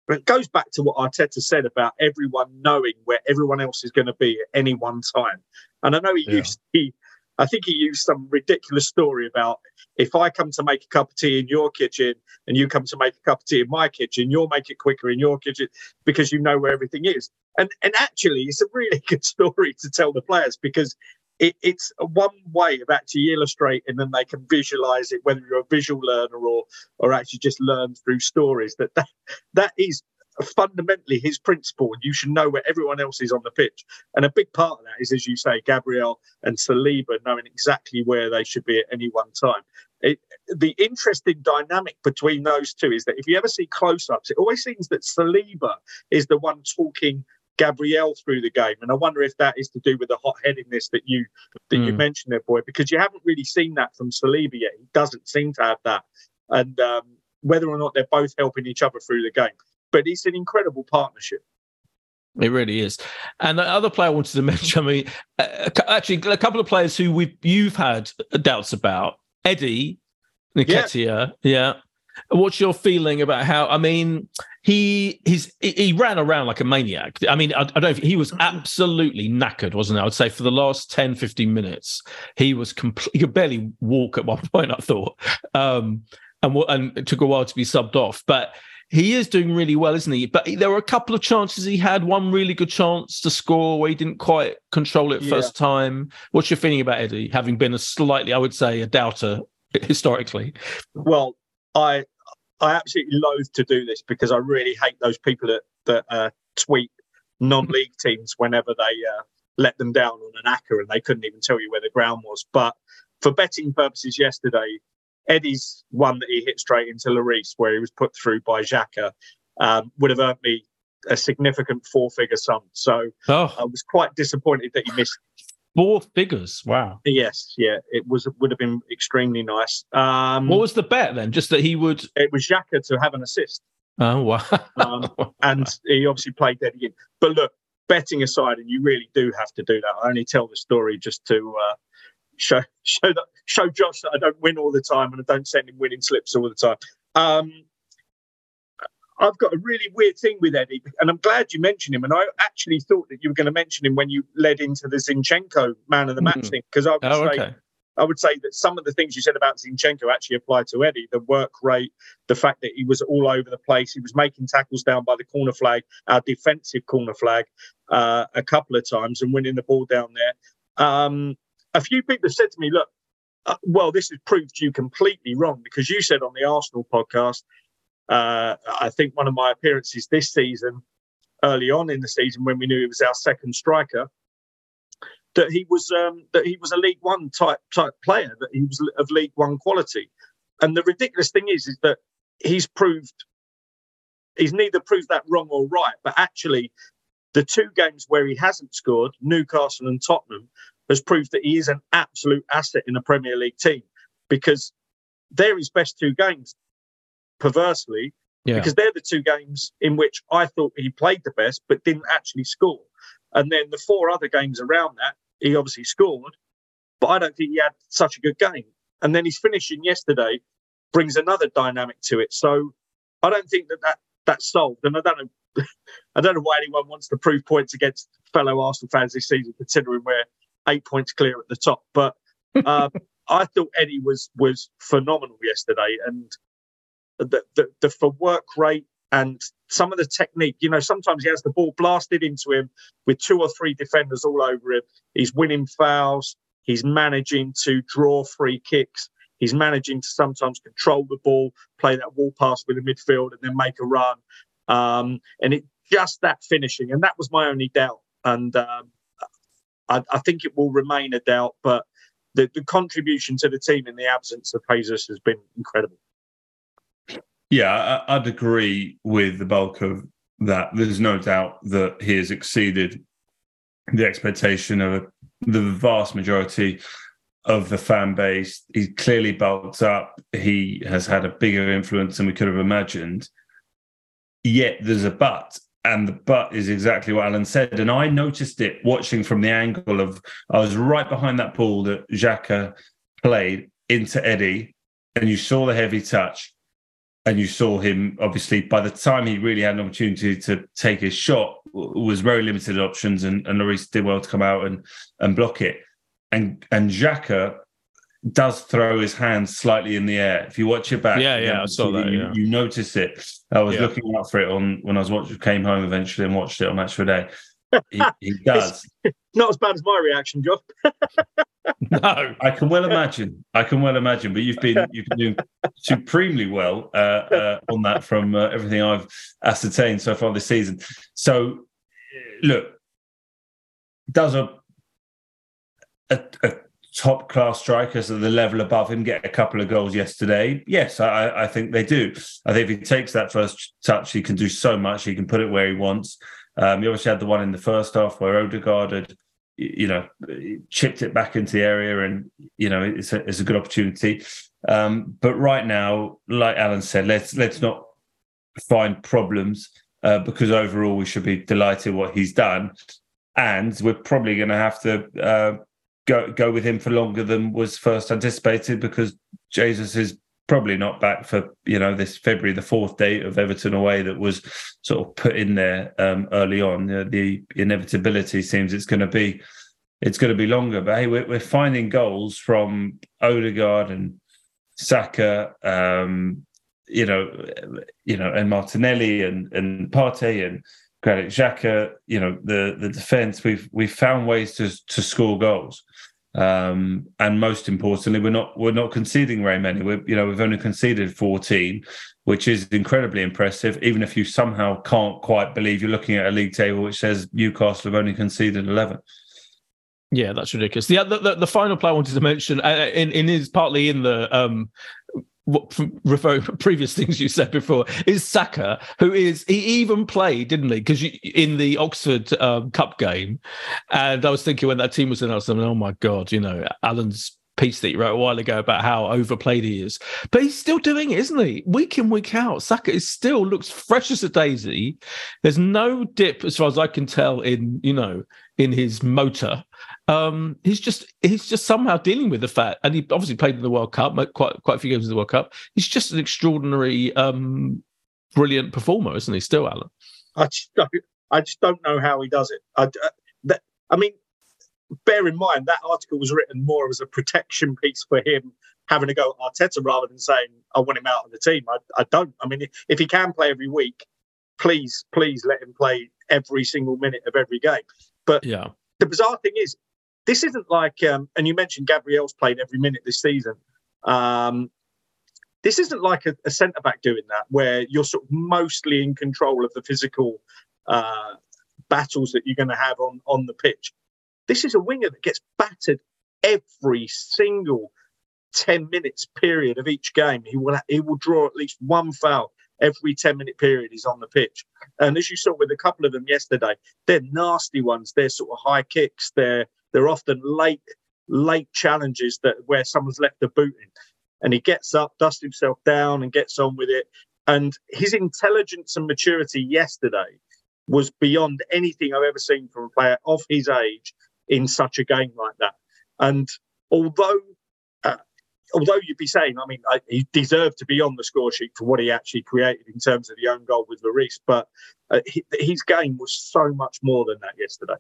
but it goes back to what Arteta said about everyone knowing where everyone else is going to be at any one time. And I know he yeah. used he, I think he used some ridiculous story about if I come to make a cup of tea in your kitchen and you come to make a cup of tea in my kitchen, you'll make it quicker in your kitchen because you know where everything is. And and actually, it's a really (laughs) good story to tell the players because it, it's one way of actually illustrating and they can visualize it whether you're a visual learner or or actually just learn through stories that that, that is fundamentally his principle and you should know where everyone else is on the pitch. And a big part of that is as you say gabriel and saliba knowing exactly where they should be at any one time. It, the interesting dynamic between those two is that if you ever see close-ups it always seems that saliba is the one talking Gabriel through the game. And I wonder if that is to do with the hot headedness that you that mm. you hmm. mentioned there, boy, because you haven't really seen that from Saliba yet. He doesn't seem to have that. And um, whether or not they're both helping each other through the game. But it's an incredible partnership. It really is. And the other player I wanted to (laughs) mention, I mean, uh, actually, a couple of players who we've you've had doubts about. Eddie Nketiah. yeah. yeah. What's your feeling about how? I mean, he he's he ran around like a maniac. I mean, I, I don't know he was absolutely knackered, wasn't he? I would say for the last 10, 15 minutes, he was complete. He could barely walk at one (laughs) point. I thought, um, and and it took a while to be subbed off, but he is doing really well, isn't he? But there were a couple of chances he had. One really good chance to score where he didn't quite control it yeah. first time. What's your feeling about Eddie, having been a slightly, I would say, a doubter historically? Well, I I absolutely loathe to do this because I really hate those people that that uh, tweet non-league teams whenever they uh, let them down on an acca and they couldn't even tell you where the ground was. But for betting purposes, yesterday Eddie's one that he hit straight into Lloris, where he was put through by Xhaka, um, would have earned me a significant four-figure sum. So oh. I was quite disappointed that he missed Four figures. Wow. Yes, yeah, it was would have been extremely nice. Um, what was the bet then? Just that he would. It was Xhaka to have an assist. Oh wow! um, and (laughs) he obviously played Eddie in. But look, betting aside, and you really do have to do that. I only tell the story just to uh, show show that show Josh that I don't win all the time and I don't send him winning slips all the time. Um, I've got a really weird thing with Eddie, and I'm glad you mentioned him. And I actually thought that you were going to mention him when you led into the Zinchenko man of the match mm. thing, because I would oh, say okay. I would say that some of the things you said about Zinchenko actually apply to Eddie. The work rate, the fact that he was all over the place, he was making tackles down by the corner flag, our defensive corner flag, uh, a couple of times, and winning the ball down there. Um, a few people have said to me, "Look, uh, well, this has proved you completely wrong because you said on the Arsenal podcast uh, I think one of my appearances this season, early on in the season when we knew he was our second striker, that he was um, that he was a League One type type player, that he was of League One quality. And the ridiculous thing is, is that he's proved he's neither proved that wrong or right, but actually the two games where he hasn't scored, Newcastle and Tottenham, has proved that he is an absolute asset in a Premier League team because they're his best two games perversely, yeah. because they're the two games in which I thought he played the best but didn't actually score. And then the four other games around that, he obviously scored, but I don't think he had such a good game. And then his finishing yesterday brings another dynamic to it. So I don't think that, that that's solved. And I don't know, (laughs) I don't know why anyone wants to prove points against fellow Arsenal fans this season, considering we're eight points clear at the top. But um, (laughs) I thought Eddie was was phenomenal yesterday, and the, the, the for work rate and some of the technique. You know, sometimes he has the ball blasted into him with two or three defenders all over him. He's winning fouls. He's managing to draw free kicks. He's managing to sometimes control the ball, play that wall pass with the midfield, and then make a run. Um, and it just that finishing, and that was my only doubt. And um, I, I, think it will remain a doubt, but the, the contribution to the team in the absence of Jesus has been incredible. Yeah, I'd agree with the bulk of that. There's no doubt that he has exceeded the expectation of the vast majority of the fan base. He's clearly bulked up. He has had a bigger influence than we could have imagined. Yet there's a but, and the but is exactly what Alan said. And I noticed it watching from the angle of I was right behind that ball that Xhaka played into Eddie, and you saw the heavy touch and you saw him obviously by the time he really had an opportunity to take his shot was very limited options and, and Lloris did well to come out and and block it. And and Xhaka does throw his hands slightly in the air. If you watch it back yeah yeah I saw that you, yeah. you notice it. I was yeah. looking out for it on when I was watching came home eventually and watched it on Match of the Day. (laughs) He, he does. Not as bad as my reaction Josh (laughs) (laughs) no, I can well imagine. I can well imagine. But you've been you've been doing supremely well uh, uh, on that from uh, everything I've ascertained so far this season. So, look, does a a, a top class strikers at the level above him get a couple of goals yesterday? Yes, I, I think they do. I think if he takes that first touch, he can do so much. He can put it where he wants. Um, he obviously had the one in the first half where Odegaard had you know, chipped it back into the area, and you know, it's a, it's a good opportunity. Um, but right now, like Alan said, let's let's not find problems uh, because overall we should be delighted what he's done, and we're probably going to have to uh, go go with him for longer than was first anticipated because Jesus is probably not back for you know this February the fourth date of Everton away that was sort of put in there um, early on. Uh, the inevitability seems it's going to be it's going to be longer, but hey, we're, we're finding goals from Odegaard and Saka, um, you know, you know, and Martinelli and and Partey and Granit Xhaka. You know, the the defense we've we've found ways to to score goals. Um, and most importantly, we're not we're not conceding very many. We're, you know, we've only conceded 14, which is incredibly impressive. Even if you somehow can't quite believe you're looking at a league table which says Newcastle have only conceded 11. Yeah, that's ridiculous. The, the the, final play I wanted to mention, uh, in in is partly in the um what referring (laughs) previous things you said before is Saka, who is he even played, didn't he? Because in the Oxford um, Cup game, and I was thinking when that team was in, I was thinking, oh my god, you know, Alan's piece that you wrote a while ago about how overplayed he is. But he's still doing it, isn't he? Week in, week out. Saka is still looks fresh as a daisy. There's no dip, as far as I can tell, in you know, in his motor. Um, he's just he's just somehow dealing with the fact, and he obviously played in the World Cup, quite quite a few games in the World Cup. He's just an extraordinary, um, brilliant performer, isn't he? Still, Alan. I just don't, I just don't know how he does it. I, uh, that, I mean, bear in mind that article was written more as a protection piece for him having to go at Arteta rather than saying I want him out of the team. I, I don't. I mean, if he can play every week, please, please let him play every single minute of every game. But yeah, the bizarre thing is, this isn't like, um, and you mentioned Gabriel's played every minute this season. Um, this isn't like a, a centre back doing that, where you're sort of mostly in control of the physical uh, battles that you're going to have on on the pitch. This is a winger that gets battered every single 10 minutes period of each game. He will he will draw at least one foul every 10 minute period he's on the pitch. And as you saw with a couple of them yesterday, they're nasty ones. They're sort of high kicks. They're they're often late late challenges that where someone's left the boot in. And he gets up, dusts himself down, and gets on with it. And his intelligence and maturity yesterday was beyond anything I've ever seen from a player of his age in such a game like that. And although uh, although you'd be saying, I mean, I, he deserved to be on the score sheet for what he actually created in terms of the own goal with Lloris, but uh, he, his game was so much more than that yesterday.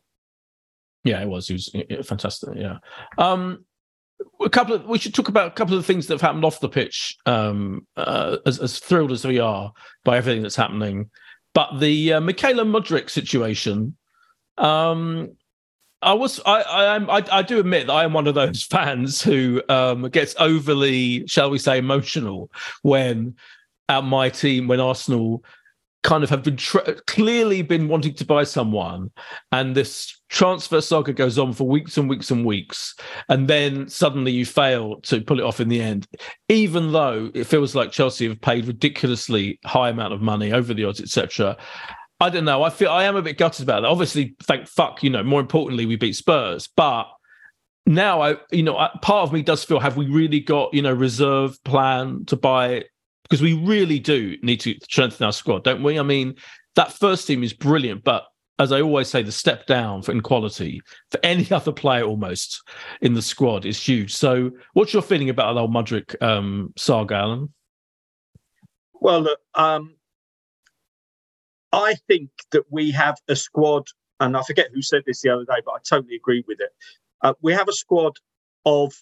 Yeah, it was. He was fantastic. Yeah. Um, a couple of we should talk about a couple of things that have happened off the pitch. Um, uh, as, as thrilled as we are by everything that's happening, but the uh, Mykhailo Mudryk situation. Um, I was I I I, I, do admit that I am one of those (laughs) fans who um, gets overly, shall we say, emotional when at my team when Arsenal kind of have been tra- clearly been wanting to buy someone, and this transfer saga goes on for weeks and weeks and weeks, and then suddenly you fail to pull it off in the end, even though it feels like Chelsea have paid ridiculously high amount of money over the odds, etc. I don't know. I feel I am a bit gutted about that. Obviously, thank fuck, you know. More importantly, we beat Spurs, but now I, you know, part of me does feel have we really got you know reserve plan to buy because we really do need to strengthen our squad, don't we? I mean, that first team is brilliant, but as I always say, the step down for in quality for any (laughs) other player almost in the squad is huge. So, what's your feeling about the old Mudryk um, saga, Alan? Well, look, um, I think that we have a squad, and I forget who said this the other day, but I totally agree with it. Uh, we have a squad of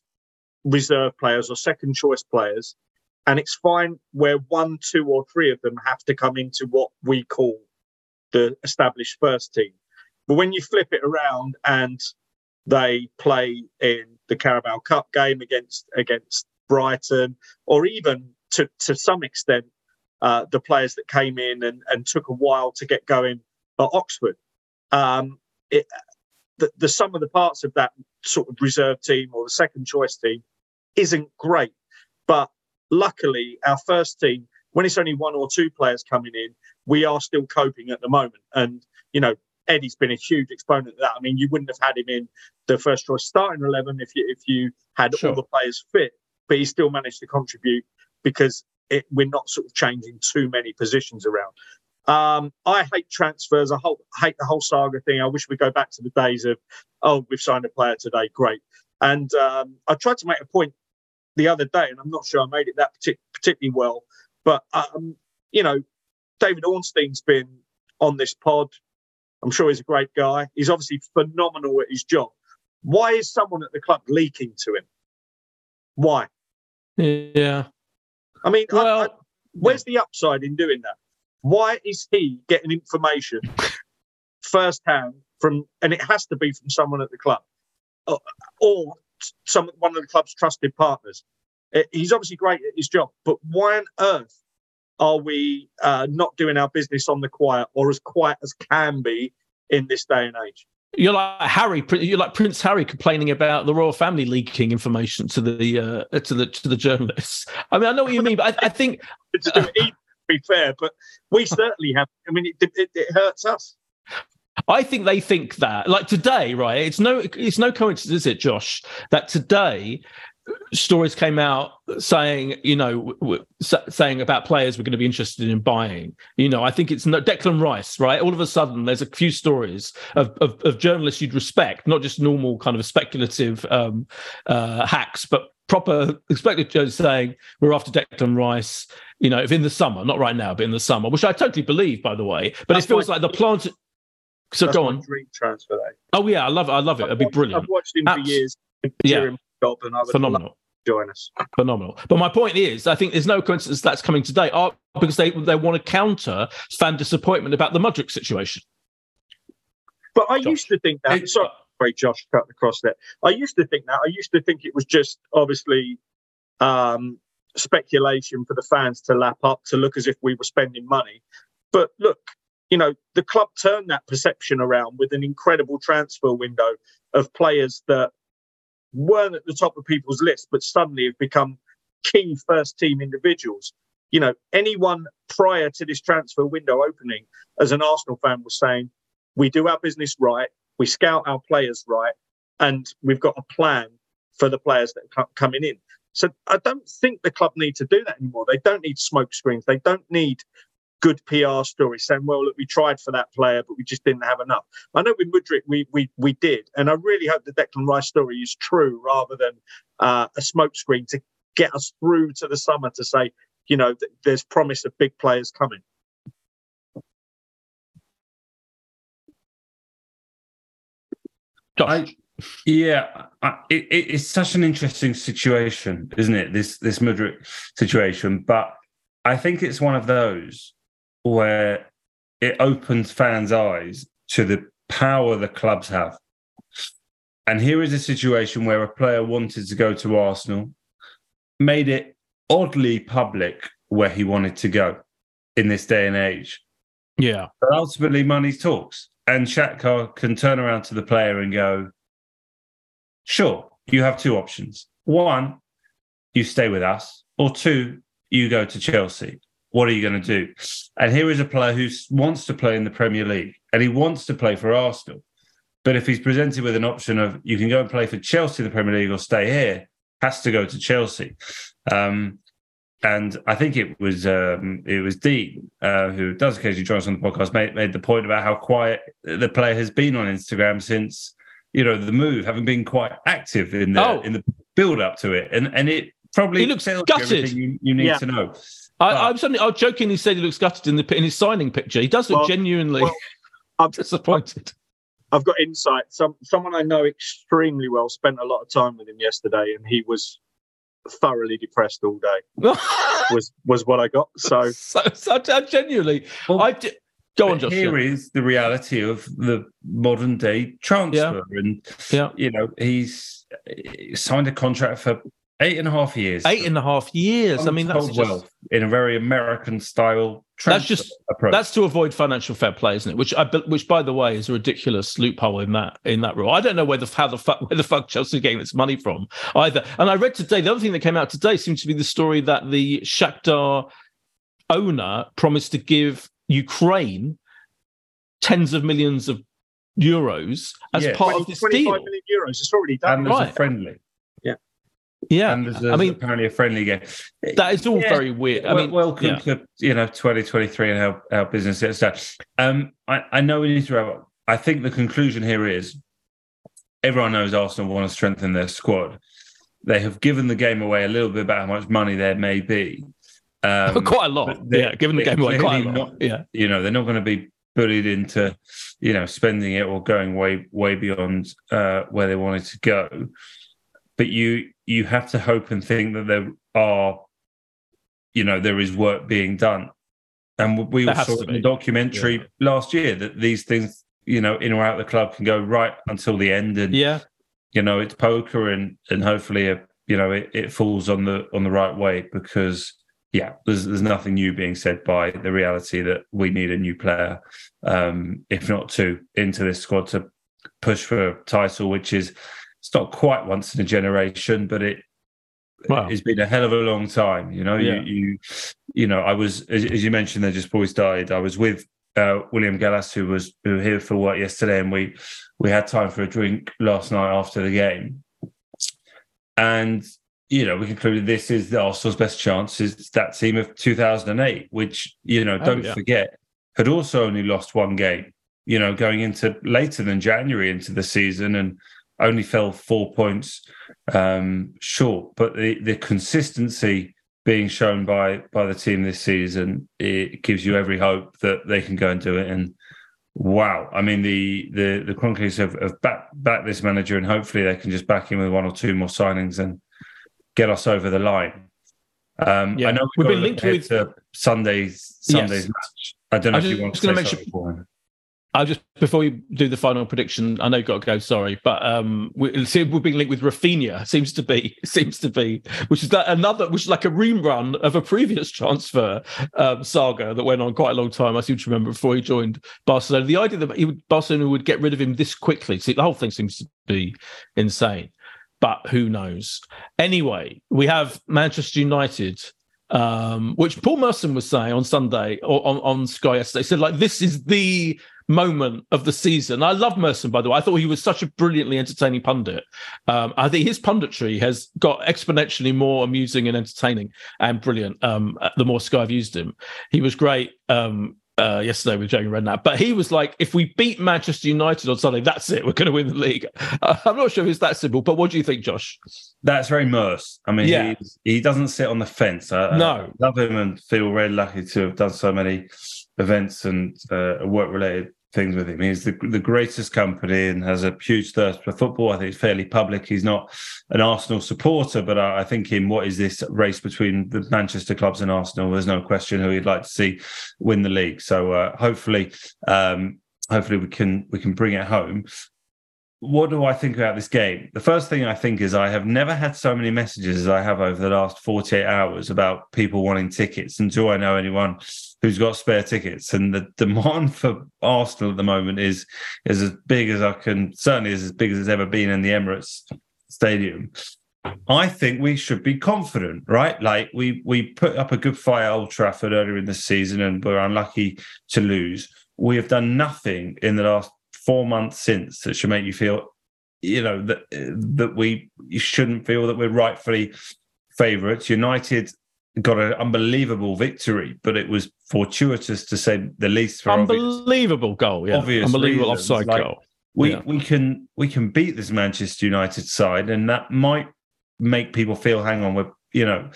reserve players or second choice players, and it's fine where one, two, or three of them have to come into what we call the established first team. But when you flip it around and they play in the Carabao Cup game against against Brighton, or even to to some extent uh, the players that came in and, and took a while to get going at Oxford. Um, it, the, the sum of the parts of that sort of reserve team or the second choice team isn't great. But luckily, our first team, when it's only one or two players coming in, we are still coping at the moment. And, you know, Eddie's been a huge exponent of that. I mean, you wouldn't have had him in the first choice starting 11 if you, if you had sure. all the players fit, but he still managed to contribute because it, we're not sort of changing too many positions around. Um, I hate transfers. I whole, hate the whole saga thing. I wish we go back to the days of, oh, we've signed a player today, great. And um, I tried to make a point the other day, and I'm not sure I made it that partic- particularly well. But um, you know, David Ornstein's been on this pod. I'm sure he's a great guy. He's obviously phenomenal at his job. Why is someone at the club leaking to him? Why? Yeah, I mean, well, I, I, where's the upside in doing that? Why is he getting information (laughs) firsthand from, and it has to be from someone at the club or, or some one of the club's trusted partners? Uh, he's obviously great at his job, but why on earth are we uh, not doing our business on the quiet or as quiet as can be in this day and age? You're like Harry. You're like Prince Harry complaining about the royal family leaking information to the uh, to the to the journalists. I mean, I know what you mean, but I, I think (laughs) to be fair, but we (laughs) certainly have. I mean, it, it, it hurts us. I think they think that, like today, right? It's no, it's no coincidence, is it, Josh, that today stories came out saying, you know, saying about players we're going to be interested in buying. You know, I think it's no, Declan Rice, right? All of a sudden, there's a few stories of, of, of journalists you'd respect, not just normal kind of speculative um, uh, hacks, but proper expected speculative saying we're after Declan Rice. You know, if in the summer, not right now, but in the summer, which I totally believe, by the way. But That's it feels like the plant. So That's go on. Dream transfer day. Oh yeah, I love it. I love it. It'd be brilliant. I've watched him Abs- for years Yeah. job, and I Phenomenal. join us. phenomenal. But my point is, I think there's no coincidence that's coming today, are because they they want to counter fan disappointment about the Mudryk situation. But I Josh. used to think that. It- Sorry, Josh, cut across there. I used to think that. I used to think it was just obviously um, speculation for the fans to lap up to look as if we were spending money. But look, you know, the club turned that perception around with an incredible transfer window of players that weren't at the top of people's list, but suddenly have become key first team individuals. You know, anyone prior to this transfer window opening, as an Arsenal fan, was saying, we do our business right, we scout our players right, and we've got a plan for the players that are coming in. So I don't think the club need to do that anymore. They don't need smoke screens. They don't need good PR story saying, "Well, look, we tried for that player, but we just didn't have enough." I know with Mudryk, we we we did, and I really hope the Declan Rice story is true rather than uh, a smokescreen to get us through to the summer to say, you know, th- there's promise of big players coming. Josh, I, yeah, I, it, it- it's such an interesting situation, isn't it? This this Mudryk situation, but I think it's one of those where it opens fans' eyes to the power the clubs have. And here is a situation where a player wanted to go to Arsenal, made it oddly public where he wanted to go in this day and age. yeah, But ultimately, money talks. And Shakhtar can turn around to the player and go, sure, you have two options. One, you stay with us, or two, you go to Chelsea. What are you going to do? And here is a player who wants to play in the Premier League and he wants to play for Arsenal. But if he's presented with an option of you can go and play for Chelsea in the Premier League or stay here, has to go to Chelsea. Um, and I think it was um, it was Dean uh, who does occasionally join us on the podcast made, made the point about how quiet the player has been on Instagram since you know the move, having been quite active in the Oh. in the build up to it, and and it probably He looks gutted. everything you, you need Yeah. to know. I, But- I was only, I jokingly said he looks gutted in the in his signing picture. He does look Well- genuinely well, I'm, (laughs) disappointed. I've got insight. Some someone I know extremely well spent a lot of time with him yesterday, and he was thoroughly depressed all day. (laughs) Was was what I got. So so, so I genuinely, Well, I di- go on, But Josh. Here yeah. is the reality of the modern day transfer, and Yeah. you know he's signed a contract for eight and a half years. Eight and a half years. I mean, that's Untold just, wealth in a very American style. That's just- approach. That's to avoid financial fair play, isn't it? Which I, which by the way, is a ridiculous loophole in that in that rule. I don't know where the how the fuck where the fuck Chelsea are getting its money from either. And I read today the other thing that came out today seems to be the story that the Shakhtar owner promised to give Ukraine tens of millions of euros as Yeah. part of this 25 deal. million euros. It's already done. and there's right. a friendly, Yeah, and there's, I mean apparently a friendly game. that is all Yeah. very weird. I Well, mean, welcome yeah. to you know 2023 and how how business gets done. Um, I, I know we need to wrap up. I think the conclusion here is everyone knows Arsenal want to strengthen their squad. They have given the game away a little bit about how much money there may be. (laughs) Um, quite a lot. Yeah, given the game away, quite a lot. not- yeah. you know they're not going to be bullied into you know spending it or going way way beyond uh, where they wanted to go but you you have to hope and think that there are you know there is work being done. And we all saw in the documentary last year that these things you know in or out of the club can go right until the end and Yeah. you know it's poker and and hopefully uh you know it, it falls on the on the right way because yeah there's there's nothing new being said by the reality that we need a new player um if not two into this squad to push for a title which is it's not quite once in a generation but it Wow. it's been a hell of a long time you know Yeah. you you you know i was as, as you mentioned there just boys died. i was with uh, William Gallas, who was who was here for work yesterday, and we we had time for a drink last night after the game. And you know, we concluded this is the Arsenal's best chance is that team of 2008, which, you know, don't oh, yeah. forget, had also only lost one game, you know, going into later than January into the season and only fell four points um, short. But the, the consistency being shown by by the team this season, it gives you every hope that they can go and do it. And wow, I mean the the the Kroenkes have, have backed back this manager, and hopefully they can just back him with one or two more signings and get us over the line. Um, yeah. I know we've, we've been linked with Sunday's Sunday's yes. match. I don't know if you want to say something I just before you do the final prediction, I know you've got to go. Sorry, but um, we, we're being linked with Raphinha. Seems to be, (laughs) seems to be, which is that another, which is like a rerun of a previous (laughs) transfer um, saga that went on quite a long time. I seem to remember before he joined Barcelona. The idea that he would, Barcelona would get rid of him this quickly, see, the whole thing seems to be insane. But who knows? Anyway, we have Manchester United um, which Paul Merson was saying on Sunday or on, on Sky yesterday. Said, like, this is the moment of the season. I love Merson, by the way. I thought he was such a brilliantly entertaining pundit. Um, I think his punditry has got exponentially more amusing and entertaining and brilliant um, the more Sky have used him. He was great um, uh, yesterday with Jamie Redknapp, but he was like, if we beat Manchester United on Sunday, that's it. We're going to win the league. Uh, (laughs) I'm not sure if it's that simple, but what do you think, Josh? That's very Merse. I mean, yeah. he, he doesn't sit on the fence. I, no. I love him and feel really lucky to have done so many events and uh, work related things with him. He's the, the greatest company and has a huge thirst for football. I think it's fairly public. He's not an Arsenal supporter, but I, I think in what is this race between the Manchester clubs and Arsenal, there's no question who he'd like to see win the league. So uh, hopefully, um, hopefully we can we can bring it home what do I think about this game? The first thing I think is I have never had so many messages as I have over the last 48 hours about people wanting tickets. And do I know anyone who's got spare tickets? And the demand for Arsenal at the moment is is as big as I can, certainly is as big as it's ever been in the Emirates Stadium. I think we should be confident, right? Like we we put up a good fight at Old Trafford earlier in the season and we're unlucky to lose. We have done nothing in the last four months since that should make you feel, you know, that that we you shouldn't feel that we're rightfully favourites. United got an unbelievable victory, but it was fortuitous to say the least. For unbelievable obvious, goal, yeah, unbelievable reasons. offside like, goal. We yeah. we can we can beat this Manchester United side, and that might make people feel, hang on, we're you know,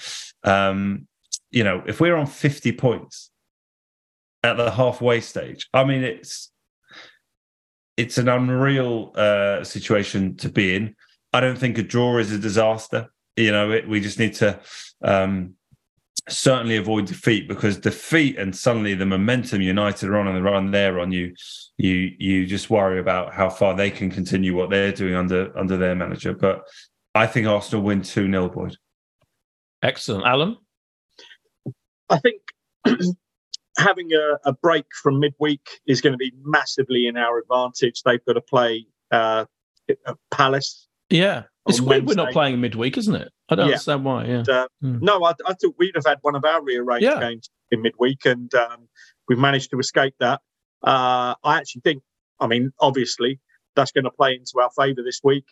um, you know, if we're on fifty points at the halfway stage, I mean, it's it's an unreal uh, situation to be in. I don't think a draw is a disaster. You know, it, we just need to um, certainly avoid defeat because defeat and suddenly the momentum United are on and the run there on you, you you just worry about how far they can continue what they're doing under under their manager. But I think Arsenal win two 0 Boyd. Excellent, Alan. I think (clears throat) having a, a, break from midweek is going to be massively in our advantage. They've got to play uh, Palace. Yeah, it's weird we're not playing midweek, isn't it? I don't yeah. understand why. Yeah. And, uh, mm. No, I, I, thought we'd have had one of our rearranged yeah. games in midweek, and um, we've managed to escape that. Uh, I actually think, I mean, obviously, that's going to play into our favour this week.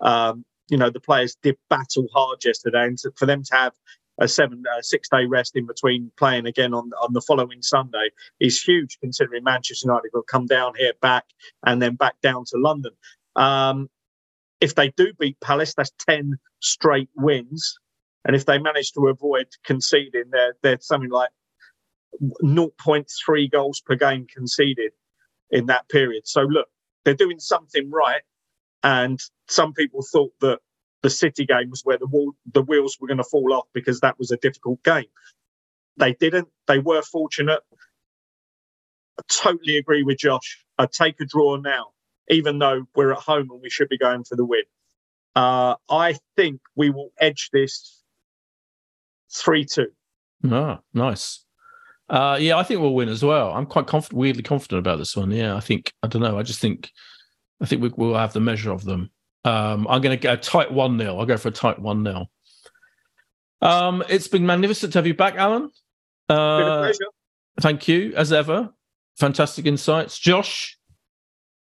Um, you know, the players did battle hard yesterday, and to, for them to have a seven uh, six day rest in between playing again on on the following Sunday is huge considering Manchester United will come down here back and then back down to London. Um, if they do beat Palace, that's ten straight wins, and if they manage to avoid conceding, they're they're something like 0.3 goals per game conceded in that period. So look, they're doing something right, and some people thought that the City game was where the wall, the wheels were going to fall off because that was a difficult game. They didn't. They were fortunate. I totally agree with Josh. I'd take a draw now, even though we're at home and we should be going for the win. Uh, I think we will edge this 3 2. Ah, nice. Uh, yeah, I think we'll win as well. I'm quite confident, weirdly confident about this one. Yeah, I think, I don't know. I just think, I think we, will have the measure of them. Um, I'm going to get a tight 1 0. I'll go for a tight 1 0. Um, it's been magnificent to have you back, Alan. Uh, thank you, as ever. Fantastic insights. Josh,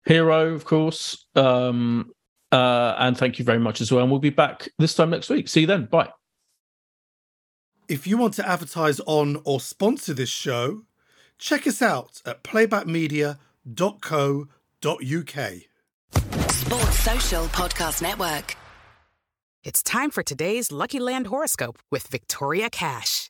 hero, of course. Um, Uh, and thank you very much as well. And we'll be back this time next week. See you then. Bye. If you want to advertise on or sponsor this show, check us out at playbackmedia.co.uk. Sports Social Podcast Network. It's time for today's Lucky Land horoscope with Victoria Cash.